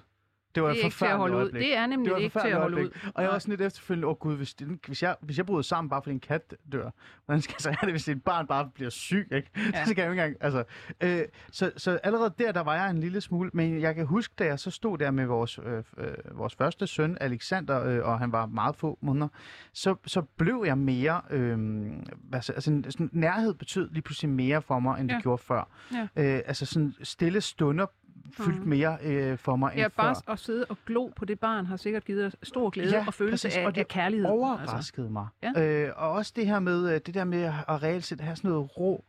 D: Det var
E: det er ikke til at holde ud.
D: øjeblik.
E: Det er nemlig
D: Det
E: ikke til at holde
D: forfærdeligt
E: ud.
D: Og jeg var sådan lidt efterfølgende, åh oh, gud, hvis, det, hvis, jeg, hvis jeg bryder sammen bare fordi en kat dør, hvordan skal jeg så have det, hvis et barn bare bliver syg, ikke? Ja. Så kan jeg ikke engang, altså. Øh, så, så allerede der, der var jeg en lille smule, men jeg kan huske, da jeg så stod der med vores, øh, øh, vores første søn, Alexander, øh, og han var meget få måneder, så, så blev jeg mere, øh, hvad, så- altså sådan, nærhed betød lige pludselig mere for mig, end det
E: Ja.
D: gjorde før.
E: Ja.
D: Øh, altså sådan stille stunder fyldte
E: Mhm.
D: mere øh, for mig
E: Ja,
D: end før.
E: bare at sidde og glo på det barn har sikkert givet dig stor glæde
D: Ja,
E: og følelse
D: præcis.
E: af,
D: Og det
E: af kærlighed. Altså.
D: overraskede mig.
E: Ja.
D: Øh, og også det her med, øh, det der med at reelt set have sådan noget rå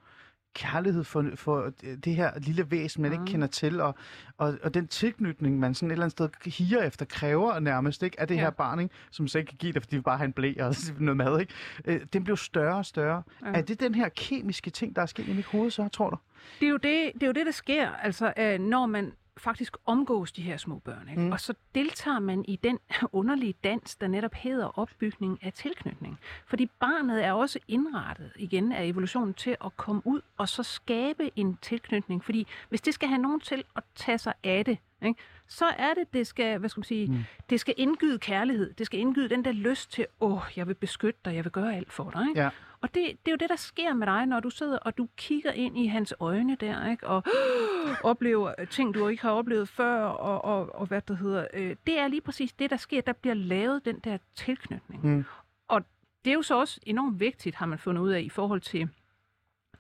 D: kærlighed for, for det her lille væsen, man mm. Ikke kender til, og, og, og den tilknytning, man sådan et eller andet sted higer efter, kræver nærmest, ikke, af det
E: Ja.
D: her barn, ikke, som så ikke kan give dig, fordi vi bare har en blæ og noget mad, ikke? Øh, den blev større og større.
E: Ja.
D: Er det den her kemiske ting, der er sket i mit hoved, så tror du?
E: Det er jo det, det, er jo det der sker, altså, øh, når man faktisk omgås de her små børn. Ikke?
D: Mm.
E: Og så deltager man i den underlige dans, der netop hedder opbygning af tilknytning. Fordi barnet er også indrettet igen af evolutionen til at komme ud og så skabe en tilknytning. Fordi hvis det skal have nogen til at tage sig af det, ikke? så er det, det skal, hvad skal man sige,
D: mm.
E: det skal indgyde kærlighed. Det skal indgyde den der lyst til, åh, jeg vil beskytte dig, jeg vil gøre alt for dig. Ikke?
D: Ja.
E: Og det, det er jo det, der sker med dig, når du sidder og du kigger ind i hans øjne der, ikke? og oplever ting, du ikke har oplevet før, og, og, og hvad det hedder. Øh, det er lige præcis det, der sker. Der bliver lavet den der tilknytning.
D: Mm.
E: Og det er jo så også enormt vigtigt, har man fundet ud af, i forhold til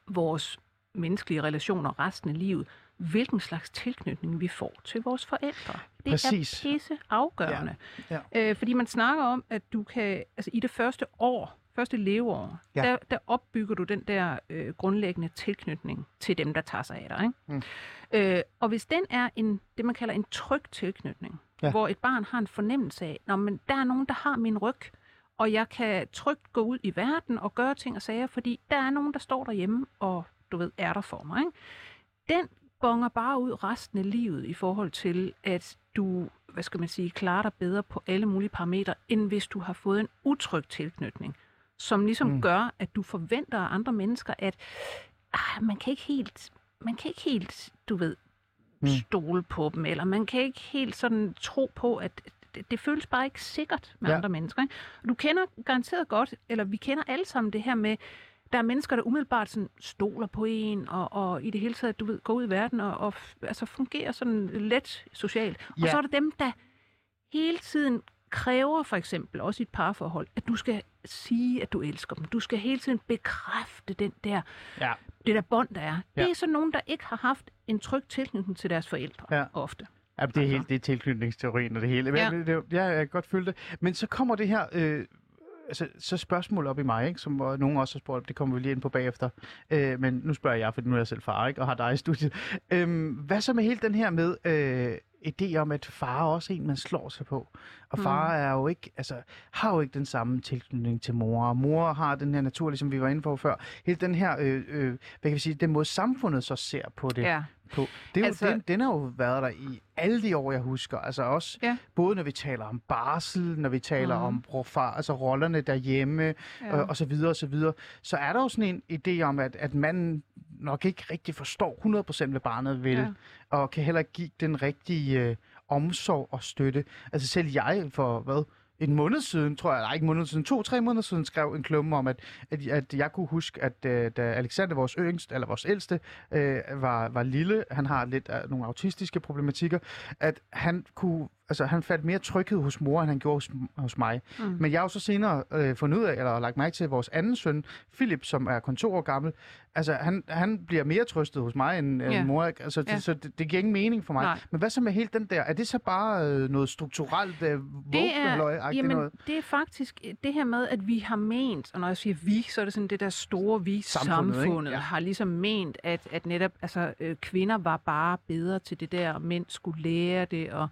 E: vores menneskelige relationer resten af livet, hvilken slags tilknytning vi får til vores forældre. Det
D: Præcis.
E: er pisse afgørende.
D: Ja.
E: Øh, fordi man snakker om, at du kan, altså i det første år, første leveår,
D: Ja.
E: der, der opbygger du den der øh, grundlæggende tilknytning til dem, der tager sig af dig. Ikke?
D: Mm.
E: Øh, og hvis den er en, det, man kalder en tryg tilknytning,
D: Ja.
E: hvor et barn har en fornemmelse af, at men der er nogen, der har min ryg, og jeg kan trygt gå ud i verden og gøre ting og sager, fordi der er nogen, der står derhjemme og, du ved, er der for mig. Ikke? Den bonger bare ud resten af livet i forhold til, at du hvad skal man sige, klare dig bedre på alle mulige parametre, end hvis du har fået en utryg tilknytning, som ligesom
D: Mm.
E: gør, at du forventer af andre mennesker, at ah, man kan ikke helt, man kan ikke helt, du ved,
D: Mm.
E: stole på dem, eller man kan ikke helt sådan tro på, at det, det føles bare ikke sikkert med
D: Ja.
E: andre mennesker. Ikke? Og Du kender garanteret godt, eller vi kender alle sammen det her med, der er mennesker, der umiddelbart sådan stoler på en, og, og i det hele taget, du ved, går ud i verden og, og altså fungerer sådan let socialt. Og
D: Ja.
E: så er der dem, der hele tiden kræver for eksempel, også i et parforhold, at du skal sige, at du elsker dem. Du skal hele tiden bekræfte den der,
D: Ja.
E: det der bånd, der er.
D: Ja.
E: Det er sådan nogen, der ikke har haft en tryg tilknytning til deres forældre
D: Ja.
E: ofte.
D: Ja, det er
E: Altså.
D: helt det er tilknytningsteorien og det hele.
E: Ja.
D: det, det, jeg kan godt følge det. Men så kommer det her... Øh, altså, så spørgsmål op i mig, ikke, som nogen også har spurgt, det kommer vi lige ind på bagefter. Øh, men nu spørger jeg, for nu er jeg selv far, ikke, og har dig i studiet. Øh, hvad så med hele den her med øh, idé om, at far er også en, man slår sig på? Og far
E: Mm.
D: er jo ikke, altså, har jo ikke den samme tilknytning til mor, og mor har den her naturlige, som vi var inde på før. Hele den her, øh, øh, hvad kan vi sige, den måde samfundet så ser på det
E: Ja.
D: på. Det er jo,
E: Altså-
D: den, den har jo været der i alle de år, jeg husker. Altså også,
E: Ja.
D: både når vi taler om barsel, når vi taler
E: Mhm.
D: om bror, far, altså rollerne derhjemme, ja. Og, og så videre, og så videre. Så er der jo sådan en idé om, at, at manden nok ikke rigtig forstår 100% hvad barnet vil, ja. Og kan heller ikke give den rigtige øh, omsorg og støtte. Altså selv jeg for, hvad, en måned siden, tror jeg, nej ikke en måned siden, to-tre måneder siden, skrev en klumme om, at, at, at jeg kunne huske, at øh, da Alexander, vores yngste, eller vores ældste, øh, var, var lille, han har lidt af nogle autistiske problematikker, at han kunne, altså han fandt mere tryghed hos mor, end han gjorde hos, hos mig. Mm. Men jeg har jo så senere øh, fundet ud af, eller lagt mærke til, at vores anden søn, Philip, som er kun to år gammel, altså han, han bliver mere trøstet hos mig end, end
E: Ja.
D: mor. Altså, det,
E: Ja.
D: så det, det giver ingen mening for mig.
E: Nej.
D: Men hvad så med helt den der? Er det så bare øh, noget strukturelt øh,
E: Det er, jamen,
D: noget?
E: det er faktisk øh, det her med, at vi har ment, og når jeg siger vi, så er det sådan det der store vi,
D: Samfundet,
E: samfundet,
D: Ja.
E: har ligesom ment, at, at netop altså, øh, kvinder var bare bedre til det der, og mænd skulle lære det, og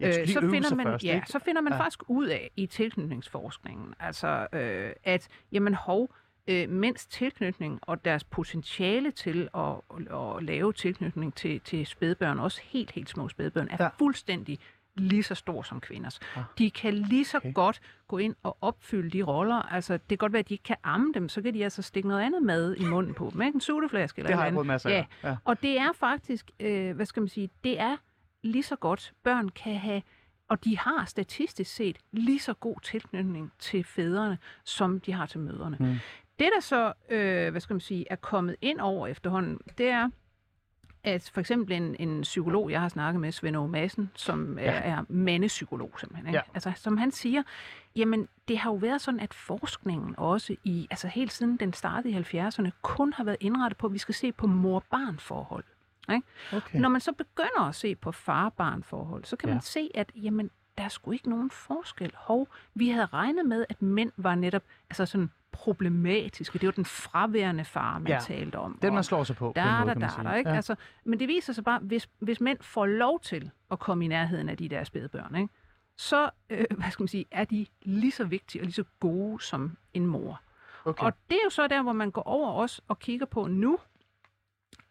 D: Ja, lige
E: så finder man,
D: først,
E: ja,
D: ikke?
E: så finder man
D: Ja.
E: ja. faktisk ud af i tilknytningsforskningen, altså øh, at jamen hov, øh, mænds tilknytning og deres potentiale til at, at, at lave tilknytning til, til spædbørn, også helt, helt små spædbørn, er
D: Ja.
E: ja. fuldstændig lige så stor som kvinders.
D: Ah.
E: De kan lige så
D: Okay.
E: godt gå ind og opfylde de roller. Altså, det kan godt være, at de ikke kan amme dem, så kan de altså stikke noget andet mad i munden på dem. Ikke? En suteflaske eller
D: Det har jeg masser
E: andet.
D: af. Ja.
E: Og det er faktisk, øh, hvad skal man sige, det er lige så godt, børn kan have, og de har statistisk set lige så god tilknytning til fædrene, som de har til mødrene.
D: Mm.
E: Det, der så, øh, hvad skal man sige, er kommet ind over efterhånden, det er, at for eksempel en, en psykolog, jeg har snakket med, Svend Aage Madsen, som ja. Er, er mandepsykolog simpelthen, ikke?
D: Ja.
E: Altså, som han siger, jamen det har jo været sådan, at forskningen også i, altså helt siden den startede i 70'erne, kun har været indrettet på, at vi skal se på mor-barn-forhold.
D: Okay.
E: Når man så begynder at se på far-barn-forhold, så kan
D: Ja.
E: man se, at jamen, der er sgu ikke nogen forskel. Hov, vi havde regnet med, at mænd var netop altså sådan problematiske. Det var den fraværende far, man
D: Ja.
E: talte om.
D: Den, man slår sig på. på
E: der,
D: måde,
E: der, der, der, ikke?
D: Ja.
E: Altså, men det viser sig bare, hvis, hvis mænd får lov til at komme i nærheden af de der spædbørn, ikke? så øh, hvad skal man sige, er de lige så vigtige og lige så gode som en mor.
D: Okay.
E: Og det er jo så der, hvor man går over os og kigger på nu,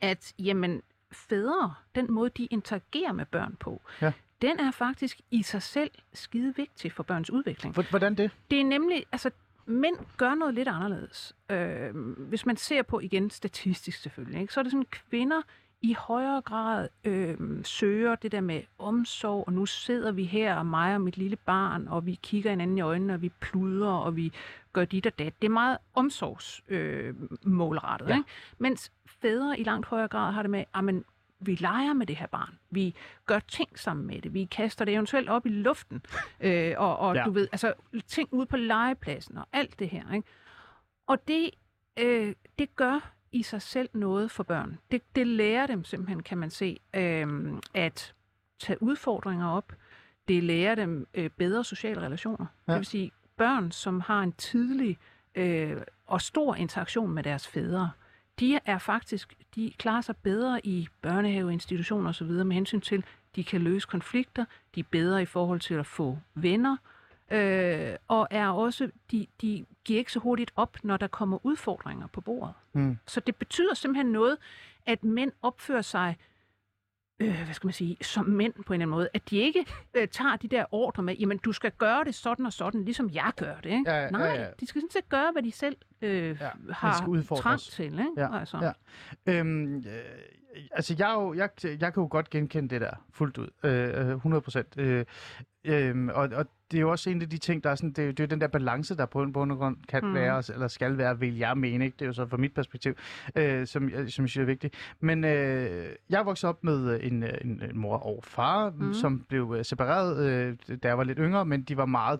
E: at jamen, fædre, den måde, de interagerer med børn på,
D: Ja.
E: den er faktisk i sig selv skide vigtig for børns udvikling.
D: Hvor- Hvordan det?
E: Det er nemlig, altså mænd gør noget lidt anderledes. Øh, hvis man ser på igen statistisk selvfølgelig, ikke, så er det sådan, kvinder i højere grad øh, søger det der med omsorg, og nu sidder vi her, og mig og mit lille barn, og vi kigger hinanden i øjnene, og vi pludrer, og vi gør dit og dat. Det er meget omsorgsmålrettet, øh, målrettet,
D: Ja.
E: ikke? Mens fædre i langt højere grad har det med, at vi leger med det her barn. Vi gør ting sammen med det. Vi kaster det eventuelt op i luften. Øh, og og
D: ja.
E: du ved, altså ting ude på legepladsen og alt det her. Ikke? Og det, øh, det gør i sig selv noget for børn. Det, det lærer dem simpelthen, kan man se, øh, at tage udfordringer op. Det lærer dem øh, bedre sociale relationer.
D: Ja.
E: Det vil sige, børn, som har en tidlig øh, og stor interaktion med deres fædre, de er faktisk, de klarer sig bedre i børnehaveinstitutioner osv. med hensyn til, de kan løse konflikter, de er bedre i forhold til at få venner, øh, og er også, de, de giver ikke så hurtigt op, når der kommer udfordringer på bordet.
D: Mm.
E: Så det betyder simpelthen noget, at mænd opfører sig øh, hvad skal man sige, som mænd på en eller anden måde, at de ikke øh, tager de der ordre med, jamen du skal gøre det sådan og sådan, ligesom jeg gør det. Ikke?
D: Ja, ja,
E: Nej,
D: ja.
E: de skal sådan set gøre, hvad de selv øh,
D: Ja,
E: ja, har trang til. Ikke?
D: Ja,
E: altså.
D: ja. Øhm, øh, altså, jeg, jo, jeg, jeg kan jo godt genkende det der fuldt ud. Øh, 100 procent. Øh, øh, og, og det er jo også en af de ting, der er sådan, det, er det er den der balance, der på en bund og grund kan mm. Være, eller skal være, vil jeg mene, ikke? Det er jo så fra mit perspektiv, øh, som, jeg- som jeg synes er vigtigt. Men øh, jeg vokset op med øh, en, øh, en, en mor og far, mm. Som blev øh, separeret, øh, da jeg var lidt yngre, men de var meget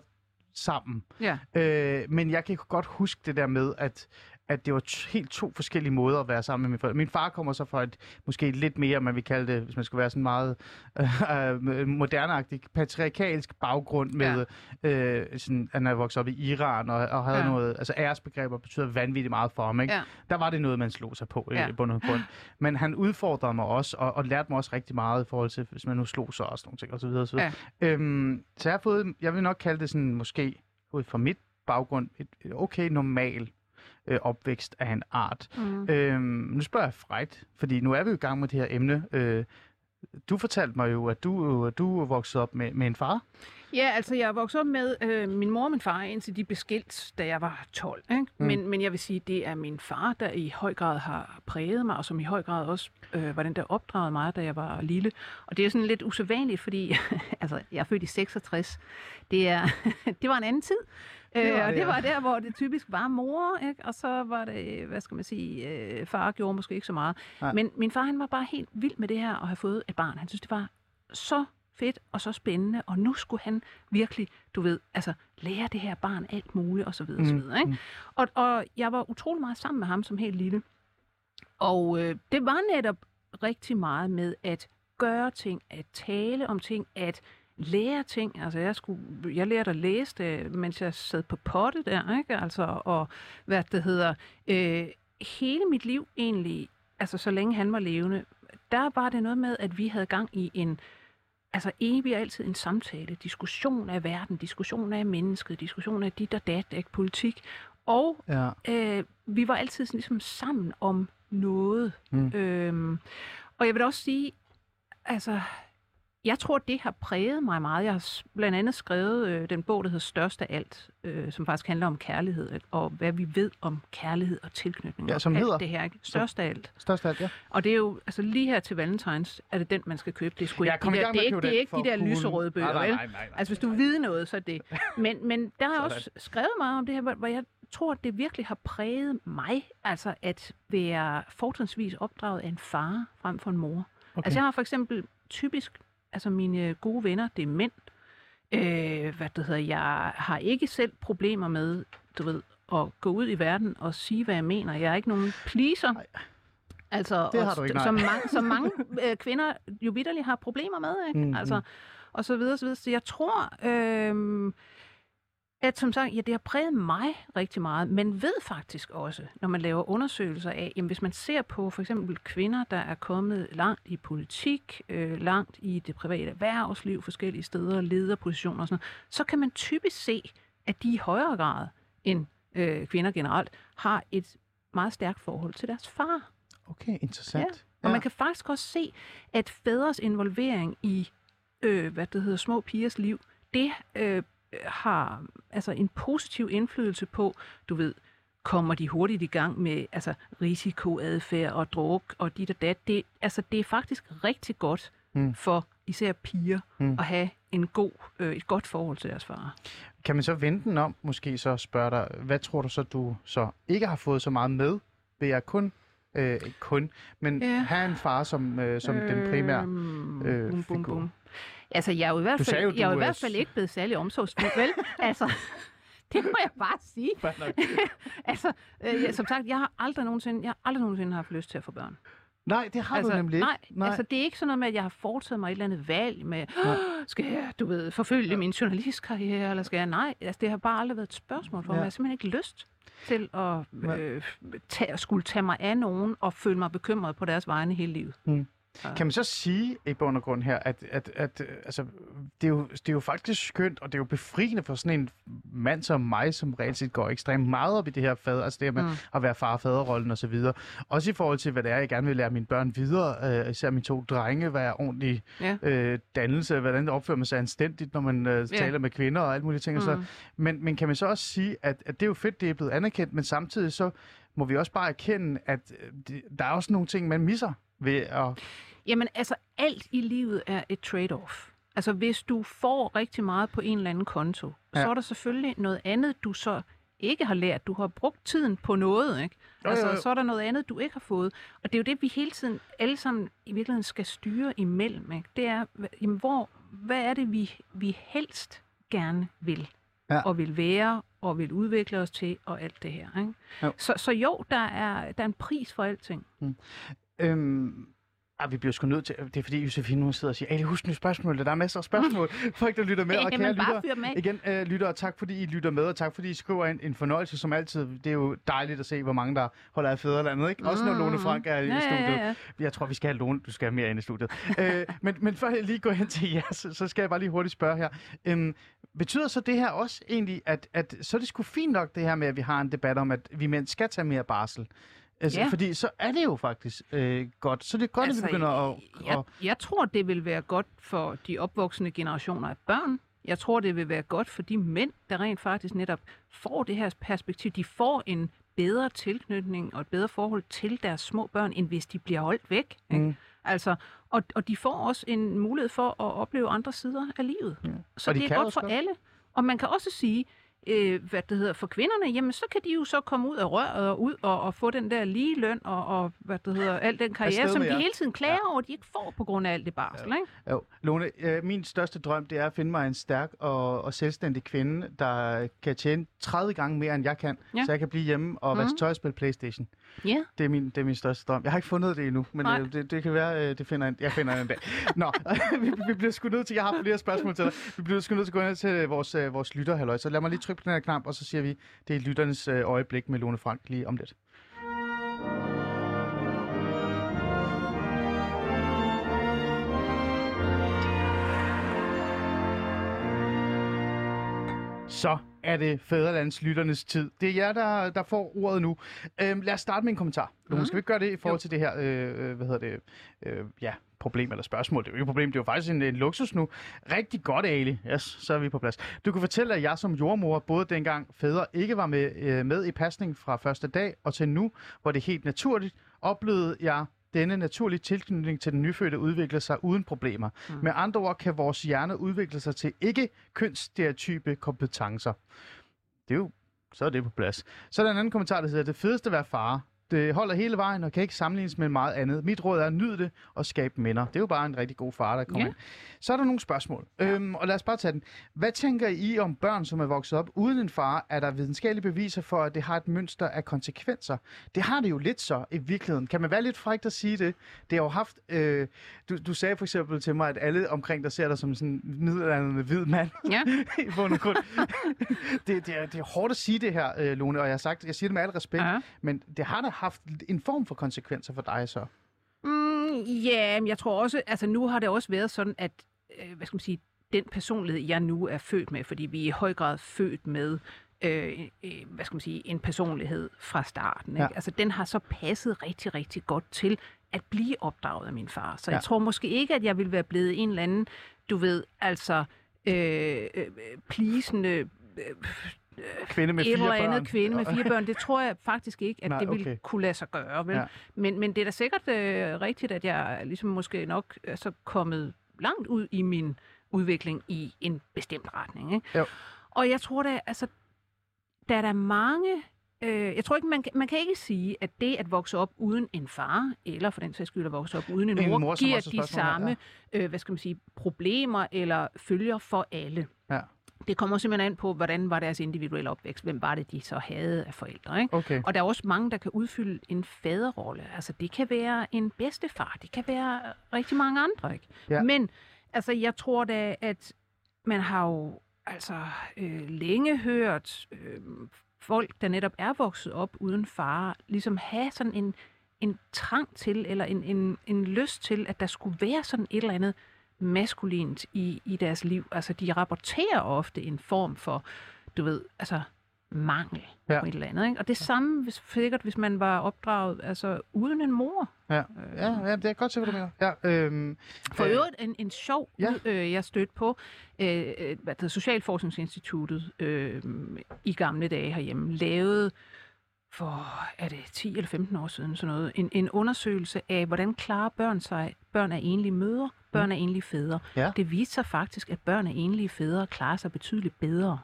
D: sammen.
E: Ja.
D: Øh, men jeg kan godt huske det der med, at, at det var helt to forskellige måder at være sammen med mine forældre. Min far kommer så fra et måske lidt mere, man vil kalde det, hvis man skulle være sådan meget øh, moderneagtig, patriarkalsk baggrund med, ja. øh, sådan, at han er vokset op i Iran og, og havde ja. Noget, altså æresbegreber betyder vanvittigt meget for ham, ikke?
E: Ja.
D: Der var det noget, man slog sig på ja.
E: Ja.
D: i bund og grund. Men han udfordrede mig også, og, og lærte mig også rigtig meget i forhold til, hvis man nu slog sig og sådan nogle ting, og så videre, og så videre. Ja. Øhm, så jeg har fået, jeg vil nok kalde det sådan, måske ud fra mit baggrund, et, et okay normal øh, opvækst af en art.
E: Mm.
D: Øhm, nu spørger jeg Frejt, fordi nu er vi jo i gang med det her emne. Øh, du fortalte mig jo, at du, at du er vokset op med, med en far.
E: Ja, altså jeg vokset op med øh, min mor og min far, indtil de blev skilt, da jeg var 12. Ikke?
D: Mm.
E: Men, men jeg vil sige, det er min far, der i høj grad har præget mig, og som i høj grad også øh, var den, der opdragede mig, da jeg var lille. Og det er sådan lidt usædvanligt, fordi altså, jeg er født i 66. Det, er, det var en anden tid.
D: Det var,
E: og
D: det,
E: var der, hvor det typisk var mor, ikke? og så var det, hvad skal man sige, øh, far gjorde måske ikke så meget.
D: Nej.
E: Men min far, han var bare helt vild med det her at have fået et barn. Han synes, det var så fedt og så spændende, og nu skulle han virkelig, du ved, altså lære det her barn alt muligt, og så videre, og så
D: Mm,
E: videre. Ikke? Og, og jeg var utrolig meget sammen med ham som helt lille. Og øh, det var netop rigtig meget med at gøre ting, at tale om ting, at lære ting. Altså jeg, skulle, jeg lærte at læse det, mens jeg sad på potte der, ikke? Altså, og hvad det hedder, øh, hele mit liv egentlig, altså så længe han var levende, der var det noget med, at vi havde gang i en, altså evig og altid en samtale, diskussion af verden, diskussion af mennesket, diskussion af dit og dat, ikke? politik. Og
D: Ja.
E: øh, vi var altid sådan, ligesom sammen om noget.
D: Mm.
E: Øhm, og jeg vil også sige, altså, jeg tror, det har præget mig meget. Jeg har blandt andet skrevet øh, den bog, der hedder Størst af alt, øh, som faktisk handler om kærlighed, ikke? og hvad vi ved om kærlighed og tilknytning.
D: Ja, som hedder?
E: Det her, ikke? Størst af alt.
D: Størst af alt, ja.
E: Og det er jo, altså lige her til Valentines, er det den, man skal købe. Det er, sgu ikke, de der, det er ikke, det er ikke de der
D: cool.
E: lyserøde bøger,
D: Nej, nej,
E: vel?
D: nej, nej, nej.
E: Altså, hvis du ved noget, så er det. Men, men der
D: Sådan.
E: også skrevet meget om det her, hvor- hvor jeg tror, at det virkelig har præget mig, altså at være fortrinsvis opdraget af en far frem for en mor. Okay. Altså jeg har for eksempel typisk, altså mine gode venner, det er mænd. Øh, hvad det hedder, jeg har ikke selv problemer med, du ved, at gå ud i verden og sige, hvad jeg mener. Jeg er ikke nogen pleaser.
D: Nej.
E: Altså,
D: Det har du ikke, nej.
E: som, mange, som mange øh, kvinder jo vidderligt har problemer med, ikke?
D: Mm,
E: Mm,
D: mm.
E: altså, og så videre, så videre. Så jeg tror, øh, at som sagt, ja, det har præget mig rigtig meget, men ved faktisk også, når man laver undersøgelser af, jamen hvis man ser på for eksempel kvinder, der er kommet langt i politik, øh, langt i det private erhvervsliv, forskellige steder, lederpositioner og sådan noget, så kan man typisk se, at de i højere grad end øh, kvinder generelt har et meget stærkt forhold til deres far.
D: Okay, interessant.
E: Og man kan faktisk også se, at fædres involvering i, øh, hvad det hedder, små pigers liv, det øh, har altså en positiv indflydelse på, du ved, kommer de hurtigt i gang med altså, risikoadfærd og druk og dit og dat. Det, altså, det er faktisk rigtig godt
D: Mm.
E: for især piger
D: Mm.
E: at have en god, øh, et godt forhold til deres far.
D: Kan man så vente den om, måske så spørge dig, hvad tror du så, du så ikke har fået så meget med, ved at kun, øh, kun, men
E: Ja.
D: have en far som, øh, som den primære
E: Øhm,
D: øh,
E: bum, bum,
D: figur?
E: bum. Altså, jeg er jo i hvert fald,
D: sagde jo,
E: jeg er i hvert
D: øh,
E: fald ikke blevet særlig omsorgsfuld, vel? altså, det må jeg bare sige. altså, øh, ja, som sagt, jeg har aldrig nogensinde, jeg har aldrig nogensinde haft lyst til at få børn.
D: Nej, det har
E: altså,
D: du nemlig ikke.
E: Nej, nej, altså det er ikke sådan noget med, at jeg har foretaget mig et eller andet valg med, skal jeg, du ved, forfølge min journalistkarriere, eller skal jeg? Nej, altså det har bare aldrig været et spørgsmål for
D: Ja.
E: mig. Jeg har simpelthen ikke lyst til at øh, tage, skulle tage mig af nogen og føle mig bekymret på deres vegne hele livet.
D: Kan man så sige i bund og grund her, at, at, at øh, altså, det, er jo, det er jo faktisk skønt, og det er jo befriende for sådan en mand som mig, som reelt set går ekstremt meget op i det her fad, altså det med mm. at være far faderrollen og så videre. Også i forhold til, hvad det er, jeg gerne vil lære mine børn videre, øh, især mine to drenge, hvad er ordentlig
E: Ja.
D: øh, dannelse, hvordan opfører man sig anstændigt, når man øh,
E: Ja.
D: taler med kvinder og alt muligt ting. Mm. Så. Men, men kan man så også sige, at, at det er jo fedt, det er blevet anerkendt, men samtidig så må vi også bare erkende, at øh, det, der er også nogle ting, man misser ved at...
E: Jamen altså, alt i livet er et trade-off. Altså, hvis du får rigtig meget på en eller anden konto, ja. Så er der selvfølgelig noget andet, du så ikke har lært. Du har brugt tiden på noget, ikke?
D: Jo,
E: altså,
D: jo, jo.
E: så er der noget andet, du ikke har fået. Og det er jo det, vi hele tiden alle sammen i virkeligheden skal styre imellem, ikke? Det er, jamen, hvor, hvad er det, vi, vi helst gerne vil?
D: Ja.
E: Og vil være, og vil udvikle os til, og alt det her, ikke?
D: Jo.
E: Så, så jo, der er, der er en pris for alting.
D: Øhm, ah, vi bliver sgu nødt til... Det er fordi, Josefine nu sidder og siger, hey, husk nu spørgsmål, der er masser af spørgsmål. Folk, der lytter med, og kære lytter, igen, øh, lytter, og tak fordi I lytter med, og tak fordi I skriver en, en fornøjelse, som altid. Det er jo dejligt at se, hvor mange der holder af fædrelandet, ikke? Også når Lone Frank er i
E: Mm. Ja,
D: studiet.
E: ja, ja.
D: Jeg tror, vi skal have Lone, du skal have mere ind i studiet. øh, men, men før jeg lige går hen til jer, så, så skal jeg bare lige hurtigt spørge her. Øhm, betyder så det her også egentlig, at, at så er det sgu fint nok det her med, at vi har en debat om, at vi mænd skal tage mere barsel? Altså,
E: Ja.
D: Fordi så er det jo faktisk øh, godt. Så det er godt, altså, at vi begynder at...
E: jeg,
D: at
E: jeg tror, det vil være godt for de opvoksende generationer af børn. Jeg tror, det vil være godt for de mænd, der rent faktisk netop får det her perspektiv. De får en bedre tilknytning og et bedre forhold til deres små børn, end hvis de bliver holdt væk. Ikke?
D: Mm.
E: Altså, og, og de får også en mulighed for at opleve andre sider af livet. Ja. Så
D: Og de
E: det er godt for
D: godt.
E: alle. Og man kan også sige, øh, hvad det hedder, for kvinderne, jamen så kan de jo så komme ud af røret og ud og, og få den der lige løn og, og hvad det hedder, al den karriere, som de
D: jer.
E: hele tiden klager over, at de ikke får på grund af alt det barsel. Ikke?
D: Jo, Lone, øh, min største drøm, det er at finde mig en stærk og, og selvstændig kvinde, der kan tjene 30 gange mere, end jeg kan,
E: Ja.
D: ja. så jeg kan blive hjemme og vaske
E: Mhm.
D: tøj og spille Playstation.
E: Ja.
D: Det er min, det er min største drøm. Jeg har ikke fundet det endnu, men øh, det, det kan være, øh, det finder en, jeg finder en dag. Nå, vi, vi bliver sgu nødt til, jeg har flere spørgsmål til dig. Vi bliver sgu nødt til at gå ind til vores, øh, vores lytter, halløj. Så lad mig lige trykke på den her knap, og så siger vi, det er lytternes øh, øjeblik med Lone Frank lige om lidt. Så er det fædrelandslytternes tid. Det er jer, der, der får ordet nu. Øhm, lad os starte med en kommentar. Lone, skal vi ikke gøre det i forhold til det her, øh, øh, hvad hedder det, øh, ja, problem eller spørgsmål? Det er jo ikke et problem, det er jo faktisk en, en luksus nu. Rigtig godt, Ali. Yes, så er vi på plads. Du kan fortælle, at jeg som jordmor, både dengang fædre ikke var med, øh, med i pasning fra første dag, og til nu, hvor det helt naturligt, oplevede jeg denne naturlige tilknytning til den nyfødte udvikle sig uden problemer. Mm. Med andre ord kan vores hjerne udvikle sig til ikke kønsstereotype kompetencer. Det er jo, så er det på plads. Så er der en anden kommentar, der siger, det fedeste at være far. Det holder hele vejen og kan ikke sammenlignes med meget andet. Mit råd er at nyde det og skabe minder. Det er jo bare en rigtig god far, der kommer
E: Ja.
D: ind. Så er der nogle spørgsmål, ja. øhm, og lad os bare tage den. Hvad tænker I om børn, som er vokset op uden en far? Er der videnskabelige beviser for, at det har et mønster af konsekvenser? Det har det jo lidt så i virkeligheden. Kan man være lidt frækt at sige det? Det har jo haft... Øh, du, du sagde for eksempel til mig, at alle omkring dig ser dig som sådan en middelalderne hvid mand.
E: Ja.
D: i bund og grund. det, det, er, det er hårdt at sige det her, øh, Lone, og jeg har sagt, jeg siger det med al respekt,
E: Ja.
D: men det har da haft en form for konsekvenser for dig så.
E: Mm, ja, men jeg tror også, altså nu har det også været sådan, at, øh, hvad skal man sige, den personlighed, jeg nu er født med, fordi vi er i høj grad født med, øh, øh, hvad skal man sige, en personlighed fra starten. Ikke?
D: Ja.
E: Altså den har så passet rigtig, rigtig godt til at blive opdraget af min far. Så ja. Jeg tror måske ikke, at jeg ville være blevet en eller anden, du ved, altså øh, øh, pleasende øh,
D: Kvinde med
E: et
D: fire
E: eller andet
D: børn.
E: kvinde med fire børn. Det tror jeg faktisk ikke, at
D: Nej,
E: det ville
D: okay.
E: kunne lade sig gøre. Vel? Ja.
D: Ja.
E: Men, men det er da sikkert øh, rigtigt, at jeg ligesom måske nok er så kommet langt ud i min udvikling i en bestemt retning. Ikke?
D: Jo.
E: Og jeg tror da, altså, der er der mange... Øh, jeg tror ikke, man, man kan ikke sige, at det at vokse op uden en far, eller for den sags skyld at vokse op uden en,
D: En
E: mor,
D: mor,
E: giver
D: er
E: de samme øh, hvad skal man sige, problemer eller følger for alle.
D: Ja.
E: Det kommer simpelthen an på, hvordan var deres individuelle opvækst. Hvem var det, de så havde af forældre. Ikke?
D: Okay.
E: Og der er også mange, der kan udfylde en faderrolle. Altså, det kan være en bedstefar, det kan være rigtig mange andre. Ikke?
D: Ja.
E: Men altså, jeg tror da, at man har jo altså, øh, længe hørt øh, folk, der netop er vokset op uden far, ligesom have sådan en en trang til, eller en, en, en lyst til, at der skulle være sådan et eller andet maskulint i, i deres liv. Altså, de rapporterer ofte en form for, du ved, altså mangel
D: Ja.
E: på et eller andet. Ikke? Og det samme hvis, sikkert, hvis man var opdraget altså, uden en mor.
D: Ja, ja, ja det er godt til, hvad du mener. Ja, øhm,
E: For
D: øh,
E: øvrigt en, en sjov,
D: ja.
E: øh, jeg stødte på, øh, øh, hvad det Socialforskningsinstituttet øh, i gamle dage herhjemme, lavede for, er det 10 eller 15 år siden, sådan noget, en, en undersøgelse af, hvordan klarer børn sig, børn af enlige mødre, børn af enlige fædre.
D: Ja.
E: Det viste sig faktisk, at børn af enlige fædre klarer sig betydeligt bedre.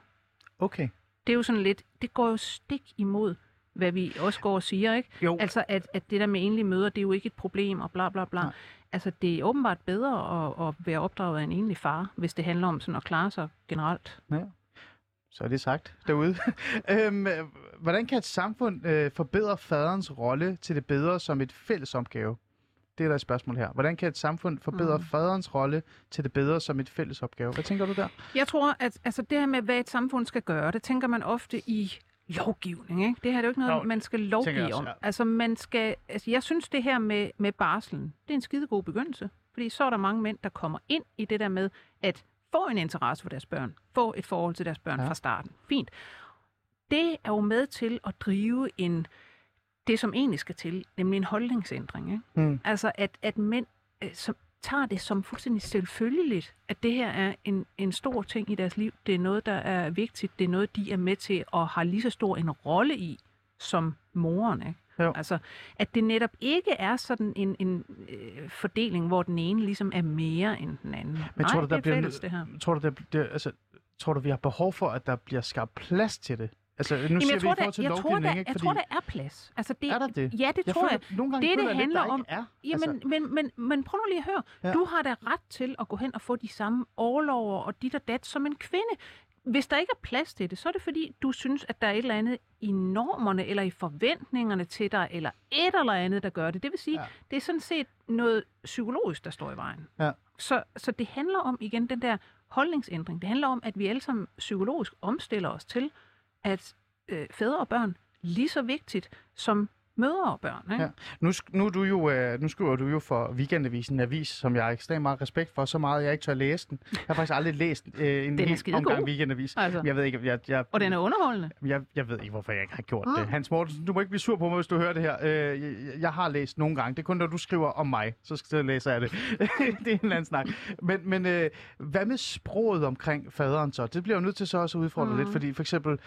D: Okay.
E: Det er jo sådan lidt, det går jo stik imod, hvad vi også går og siger, ikke?
D: Jo.
E: Altså, at, at det der med enlige møder, det er jo ikke et problem, og bla bla bla.
D: Nej.
E: Altså, det er åbenbart bedre at, at være opdraget af en enlig far, hvis det handler om sådan at klare sig generelt.
D: Så er det sagt derude. øhm, øh, hvordan kan et samfund øh, forbedre faderens rolle til det bedre som et fælles opgave? Det er der et spørgsmål her. Hvordan kan et samfund forbedre mm. Faderens rolle til det bedre som et fælles opgave? Hvad tænker du der?
E: Jeg tror, at altså, det her med, hvad et samfund skal gøre, det tænker man ofte i lovgivning. Ikke? Det her er jo ikke noget,
D: Jo,
E: man skal lovgive
D: også,
E: om.
D: ja.
E: Altså, man skal, altså, jeg synes, det her med, med barslen, det er en skide god begyndelse. Fordi så er der mange mænd, der kommer ind i det der med at få en interesse for deres børn. Få et forhold til deres børn
D: Ja.
E: fra starten. Fint. Det er jo med til at drive en, det, som egentlig skal til, nemlig en holdningsændring. Ikke?
D: Mm.
E: Altså, at, at mænd øh, som tager det som fuldstændig selvfølgeligt, at det her er en, en stor ting i deres liv. Det er noget, der er vigtigt. Det er noget, de er med til og har lige så stor en rolle i som moren. Ikke?
D: Jo.
E: Altså, at det netop ikke er sådan en, en øh, fordeling, hvor den ene ligesom er mere end den anden.
D: Men
E: Nej,
D: tror du,
E: det
D: der
E: er
D: bliver
E: fælles, det her.
D: Tror du, der, det, altså, tror du, vi har behov for, at der bliver skabt plads til det? Altså, nu Jamen,
E: jeg
D: vi
E: tror,
D: i forhold til
E: der, jeg, tror, der,
D: ikke?
E: jeg tror, der er plads. Altså, det,
D: Er der det?
E: Ja, det
D: jeg
E: tror
D: føler,
E: jeg.
D: Nogle gange
E: Det, det
D: lidt,
E: handler
D: der
E: om-
D: er.
E: Jamen,
D: altså,
E: men, men, men prøv nu lige at høre.
D: Ja.
E: Du har da ret til at gå hen og få de samme overlover og dit og dat som en kvinde. Hvis der ikke er plads til det, så er det fordi, du synes, at der er et eller andet i normerne eller i forventningerne til dig, eller et eller andet, der gør det. Det vil sige,
D: ja.
E: det er sådan set noget psykologisk, der står i vejen.
D: Ja.
E: Så, så det handler om, igen, den der holdningsændring. Det handler om, at vi alle sammen psykologisk omstiller os til, at øh, fædre og børn lige så vigtigt som mødre og børn. Ikke?
D: Ja. Nu, nu, du jo, øh, nu skriver du jo for Weekendavisen, en avis, som jeg har ekstremt meget respekt for, så meget, jeg ikke tør læse den. Jeg har faktisk aldrig læst øh, en
E: Den
D: hel omgang Weekendavis.
E: Altså.
D: Jeg ved ikke, jeg, jeg,
E: Og den er underholdende.
D: jeg, jeg ved ikke, hvorfor jeg ikke har gjort
E: Mm.
D: det. Hans Mortensen, du må ikke blive sur på mig, hvis du hører det her. Øh, jeg, jeg har læst nogle gange. Det er kun, når du skriver om mig, så, så læser jeg det. det er en eller anden snak. Men, men øh, hvad med sproget omkring faderen så? Det bliver jo nødt til så også at udfordre
E: Mm.
D: lidt, fordi for eksempel,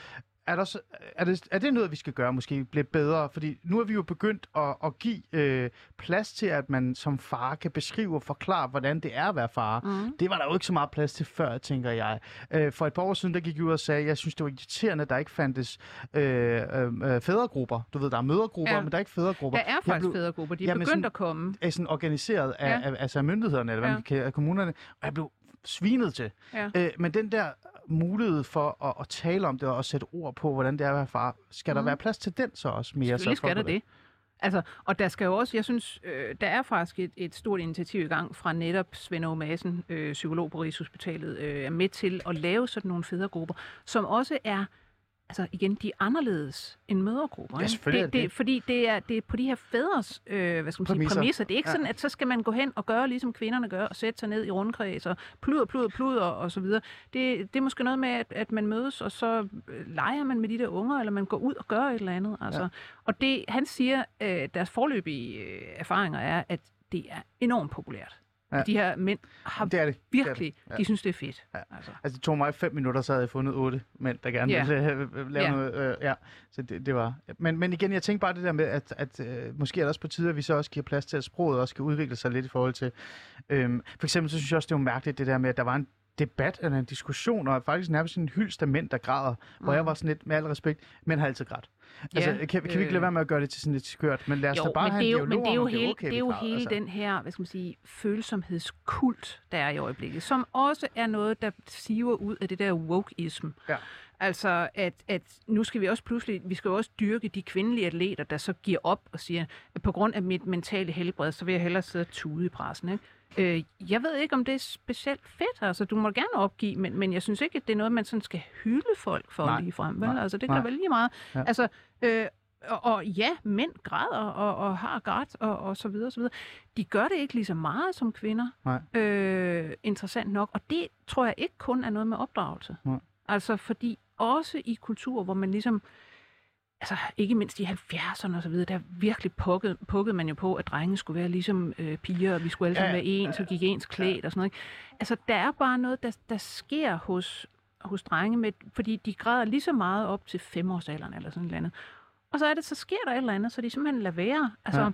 D: er, der, så- er, det, er det noget, vi skal gøre måske blive bedre? Fordi nu er vi jo begyndt at, at give øh, plads til, at man som far kan beskrive og forklare, hvordan det er at være far.
E: Mm.
D: Det var der jo ikke så meget plads til før, tænker jeg. Øh, for et par år siden, der gik jeg ud og sagde, at jeg synes, det var irriterende, at der ikke fandtes øh, øh, øh, fædregrupper. Du ved, der er mødergrupper,
E: Ja.
D: men der er ikke fædregrupper.
E: Der er
D: Jeg
E: faktisk
D: blev-
E: fædregrupper. De er
D: Jamen,
E: begyndt
D: sådan-
E: at komme.
D: er sådan organiseret af. Ja. af, altså af myndighederne, eller hvad
E: Ja.
D: man kan, af kommunerne, og jeg blev svinet til.
E: Ja.
D: Øh, men den der mulighed for at, at tale om det og at sætte ord på, hvordan det er at være far, skal der
E: Mhm.
D: være plads til den så også mere?
E: Selvfølgelig
D: så
E: skal der det. Altså, og der skal jo også, jeg synes, øh, der er faktisk et, et stort initiativ i gang fra netop Svend Aage Madsen, øh, psykolog på Rigshospitalet, øh, er med til at lave sådan nogle fædregrupper, som også er, altså igen, de er anderledes end mødergrupper.
D: Ja, selvfølgelig
E: det,
D: det
E: det. Fordi det er, det er på de her fædres øh, hvad skal man sige,
D: Præmisser.
E: præmisser. Det er ikke
D: Ja.
E: sådan, at så skal man gå hen og gøre, ligesom kvinderne gør, og sætte sig ned i rundkreds og pluder, pluder, pluder og så videre. Det, det er måske noget med, at, at man mødes, og så øh, leger man med de der unger, eller man går ud og gør et eller andet. Altså.
D: Ja.
E: Og det, han siger, øh, deres forløbige øh, erfaringer er, at det er enormt populært.
D: Ja.
E: De her mænd har
D: Det er det. Det er
E: virkelig,
D: det. Ja.
E: de synes, det er fedt.
D: Ja.
E: Altså.
D: Altså, det tog mig fem minutter, så havde jeg fundet otte mænd, der gerne
E: Ja.
D: ville øh, lave
E: Ja.
D: noget. Øh, ja, så det, det var... Men, men igen, jeg tænker bare det der med, at, at øh, måske er det også på tide, at vi så også giver plads til, at sproget også skal udvikle sig lidt i forhold til... Øhm, for eksempel, så synes jeg også, det var mærkeligt, det der med, at der var en debat eller en diskussion, og faktisk nærmest en hyldst af mænd, der græder, mm. hvor jeg var sådan lidt, med al respekt, mænd har altid grædt. Altså,
E: Ja,
D: kan, kan vi ikke lade
E: øh,
D: være med at gøre det til sådan lidt skørt, men lad os da
E: Jo,
D: bare
E: men
D: have
E: det er
D: en
E: jo,
D: dialog
E: men det er jo
D: om,
E: hele,
D: okay,
E: det
D: vi
E: er jo
D: græder,
E: hele
D: altså.
E: den her, hvad skal man sige, følsomhedskult, der er i øjeblikket, som også er noget, der siver ud af det der wokeism.
D: Ja.
E: Altså, at, at nu skal vi også pludselig, vi skal jo også dyrke de kvindelige atleter, der så giver op og siger, at på grund af mit mentale helbred, så vil jeg hellere sidde og tude i pressen. Ikke? Øh, jeg ved ikke, om det er specielt fedt. Altså, du må gerne opgive, men, men jeg synes ikke, at det er noget, man sådan skal hylde folk for
D: Nej,
E: lige frem. Vel?
D: nej,
E: Altså, det kan vel lige meget.
D: Ja.
E: Altså, øh, og, og ja, mænd græder og, og har grædt og, og så videre, og så videre. De gør det ikke lige så meget som kvinder.
D: Nej.
E: Øh, interessant nok. Og det tror jeg ikke kun er noget med opdragelse.
D: Nej.
E: Altså fordi også i kultur, hvor man ligesom altså ikke mindst i 70'erne og så videre, der virkelig pukkede, pukkede man jo på, at drenge skulle være ligesom øh, piger, og vi skulle alle sammen
D: Ja,
E: være ens, og gik ens klædt og sådan noget. ikke? Altså, der er bare noget, der, der sker hos, hos drenge, med, fordi de græder lige så meget op til femårsalderen eller sådan et eller andet. Og så er det, så sker der et eller andet, så de simpelthen lader være. Altså,
D: ja.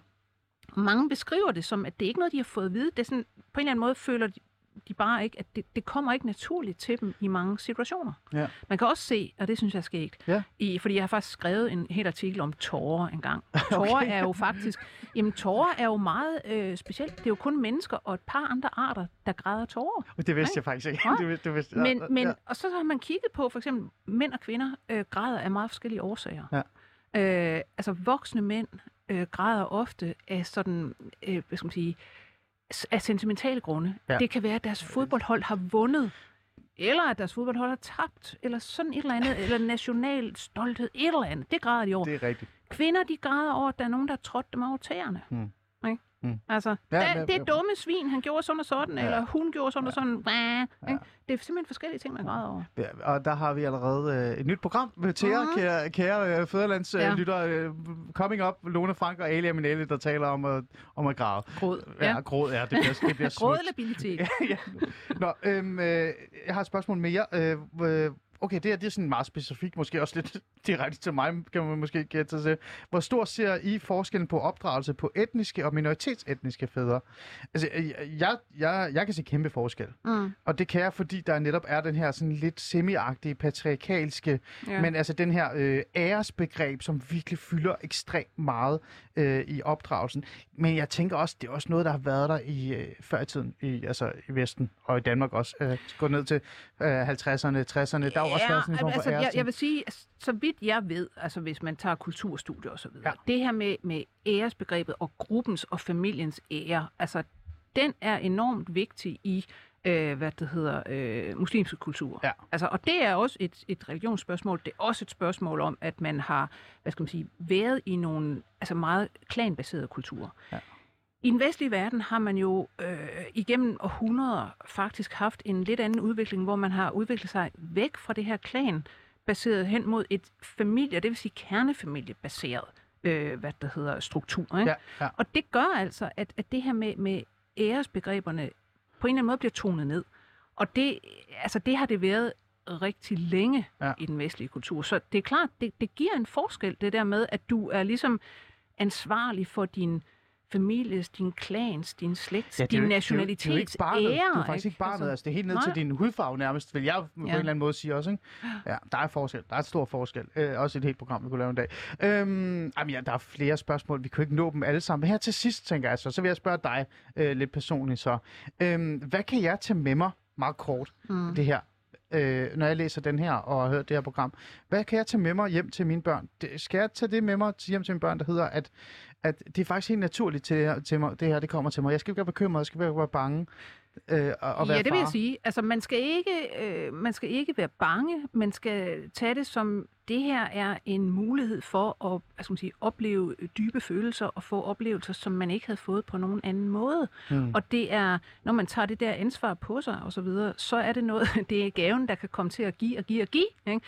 E: mange beskriver det som, at det er ikke noget, de har fået at vide. Det er sådan, på en eller anden måde føler de, de bare ikke, at det, det kommer ikke naturligt til dem i mange situationer.
D: Ja.
E: Man kan også se, og det synes jeg er skægt,
D: Ja.
E: i, fordi jeg har faktisk skrevet en helt artikel om tårer engang. Tårer er jo faktisk, jamen tårer er jo meget øh, specielt. Det er jo kun mennesker og et par andre arter, der græder tårer.
D: Det vidste jeg faktisk ikke.
E: Nej.
D: Det, vidste- det vidste,
E: Men,
D: ja,
E: men,
D: ja.
E: og så har man kigget på, for eksempel mænd og kvinder øh, græder af meget forskellige årsager. Øh, altså voksne mænd øh, græder ofte af sådan, øh, hvad skal man sige, s- af sentimentale grunde.
D: Ja.
E: Det kan være, at deres fodboldhold har vundet, eller at deres fodboldhold har tabt, eller sådan et eller andet, eller national stolthed, et eller andet. Det græder de over.
D: Det er rigtigt.
E: Kvinder, de græder over, at der er nogen, der har trådt dem over tæerne.
D: Mm. Mm.
E: Altså,
D: Ja,
E: ja, det, det dumme svin, han gjorde sådan og sådan,
D: Ja.
E: ja. eller hun gjorde sådan og sådan. Ja. Det er simpelthen forskellige ting, man græder over.
D: Ja, og der har vi allerede øh, et nyt program til jer,
E: Mhm.
D: kære, kære øh, fædrelandslytter.
E: Ja.
D: Øh, coming up, Lone Frank og Ali Aminelli, der taler om, at, om at græde.
E: Gråd.
D: Ja,
E: Ja.
D: gråd, ja, det bliver, det bliver smukt.
E: Grådlabilitet.
D: ja, ja. Nå, øhm, øh, jeg har et spørgsmål mere. Øh, øh, okay, det her det er sådan meget specifikt, måske også lidt direkte til mig, kan man måske gætte sig til. Hvor stor ser I forskellen på opdragelse på etniske og minoritetsetniske fædre? Altså, jeg, jeg, jeg kan se kæmpe forskel.
E: Mm.
D: Og det kan jeg, fordi der netop er den her sådan lidt semi-agtige, patriarkalske. Ja. men altså den her øh, æresbegreb, som virkelig fylder ekstremt meget øh, i opdragelsen. Men jeg tænker også, det er også noget, der har været der i øh, før i tiden, i, altså i Vesten og i Danmark også. Øh, gå ned til øh, 50'erne, 60'erne, der jo også været sådan en form for
E: altså, jeg, jeg vil sige, så vidt jeg ved, altså hvis man tager kulturstudier og så videre,
D: Ja.
E: ja. det her med, med æresbegrebet og gruppens og familiens ære, altså den er enormt vigtig i øh, hvad det hedder, øh, muslimske kultur.
D: Ja.
E: Altså, og det er også et, et religionsspørgsmål. Det er også et spørgsmål om, at man har, hvad skal man sige, været i nogle altså meget klanbaserede kulturer.
D: Ja.
E: I den vestlige verden har man jo øh, igennem århundreder faktisk haft en lidt anden udvikling, hvor man har udviklet sig væk fra det her klan, baseret hen mod et familie, det vil sige kernefamiliebaseret, øh, hvad der hedder, struktur. Ikke?
D: Ja, ja.
E: Og det gør altså, at, at det her med, med æresbegreberne på en eller anden måde bliver tonet ned. Og det, altså, det har det været rigtig længe
D: ja.
E: i den vestlige kultur. Så det er klart, det, det giver en forskel, det der med, at du er ligesom ansvarlig for din families, din klans, din slægts,
D: Ja,
E: ja, din
D: jo er jo-
E: nationalitets
D: det er jo ikke barnet.
E: ære.
D: Det er faktisk ikke barnet. Altså, det er helt ned til
E: nej.
D: din hudfarve nærmest, vil jeg på en eller anden måde sige også. Ikke? Ja, der er forskel. Der er et stor forskel. Øh, også et helt program, vi kunne lave en dag. Øhm, jamen, ja, der er flere spørgsmål. Vi jo ikke nå dem alle sammen. Men her til sidst, tænker jeg så, så vil jeg spørge dig øh, lidt personligt så. Øhm, hvad kan jeg tage med mig, meget kort, mm. det her, øh, når jeg læser den her og har hørt det her program. Hvad kan jeg tage med mig hjem til mine børn? Det, skal jeg tage det med mig til- hjem til mine børn, der hedder, at, at det er faktisk helt naturligt til, til mig, det her det kommer til mig. Jeg skal ikke være bekymret, jeg skal ikke være bange. Øh, og, og være
E: ja, det vil jeg
D: far.
E: sige. Altså, man skal, ikke, øh, man skal ikke være bange. Man skal tage det som, det her er en mulighed for at skal man sige, opleve dybe følelser og få oplevelser, som man ikke havde fået på nogen anden måde.
D: Mm.
E: Og det er, når man tager det der ansvar på sig og så videre, så er det noget, det er gaven, der kan komme til at give og give og give. Ikke?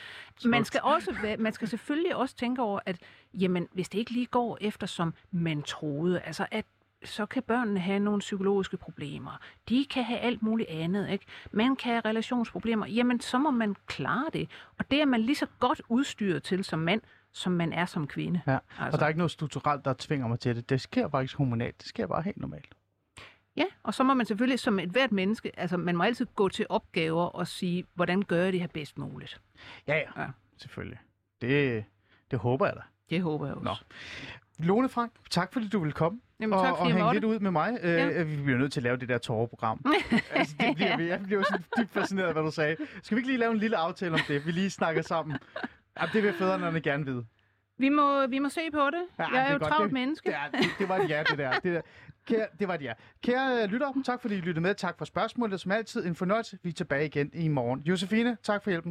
E: Man skal også, man skal selvfølgelig også tænke over, at jamen, hvis det ikke lige går efter, som man troede, altså at så kan børnene have nogle psykologiske problemer. De kan have alt muligt andet. Ikke? Man kan have relationsproblemer. Jamen, så må man klare det. Og det er man lige så godt udstyret til som mand, som man er som kvinde.
D: Ja,
E: Altså.
D: og der er ikke noget strukturelt, der tvinger mig til det. Det sker faktisk hormonalt. Det sker bare helt normalt.
E: Ja, og så må man selvfølgelig som et hvert menneske, altså man må altid gå til opgaver og sige, hvordan gør jeg det her bedst muligt.
D: Ja, ja,
E: Ja.
D: selvfølgelig. Det, det håber jeg da.
E: Det håber jeg også.
D: Nå. Lone Frank, tak fordi du vil komme
E: Jamen,
D: og,
E: tak
D: og
E: jeg
D: hænge lidt ud med mig. Ja.
E: Ja.
D: Øh, vi bliver nødt til at lave det der tårerprogram. altså, det bliver, jeg bliver sådan dybt fascineret af, hvad du sagde. Skal vi ikke lige lave en lille aftale om det? Vi lige snakker sammen. Jamen, det vil fædrene gerne vide.
E: Vi må, vi må se på det.
D: Ja,
E: jeg
D: det
E: er
D: er
E: jo
D: godt.
E: travlt
D: Det-
E: menneske.
D: Ja, det, det var et ja, det der. Det, der. Kære, det var et ja. Kære øh, lytter, tak fordi I lyttede med. Tak for spørgsmålet. Som altid en fornøjelse. Vi er tilbage igen i morgen. Josefine, tak for hjælpen.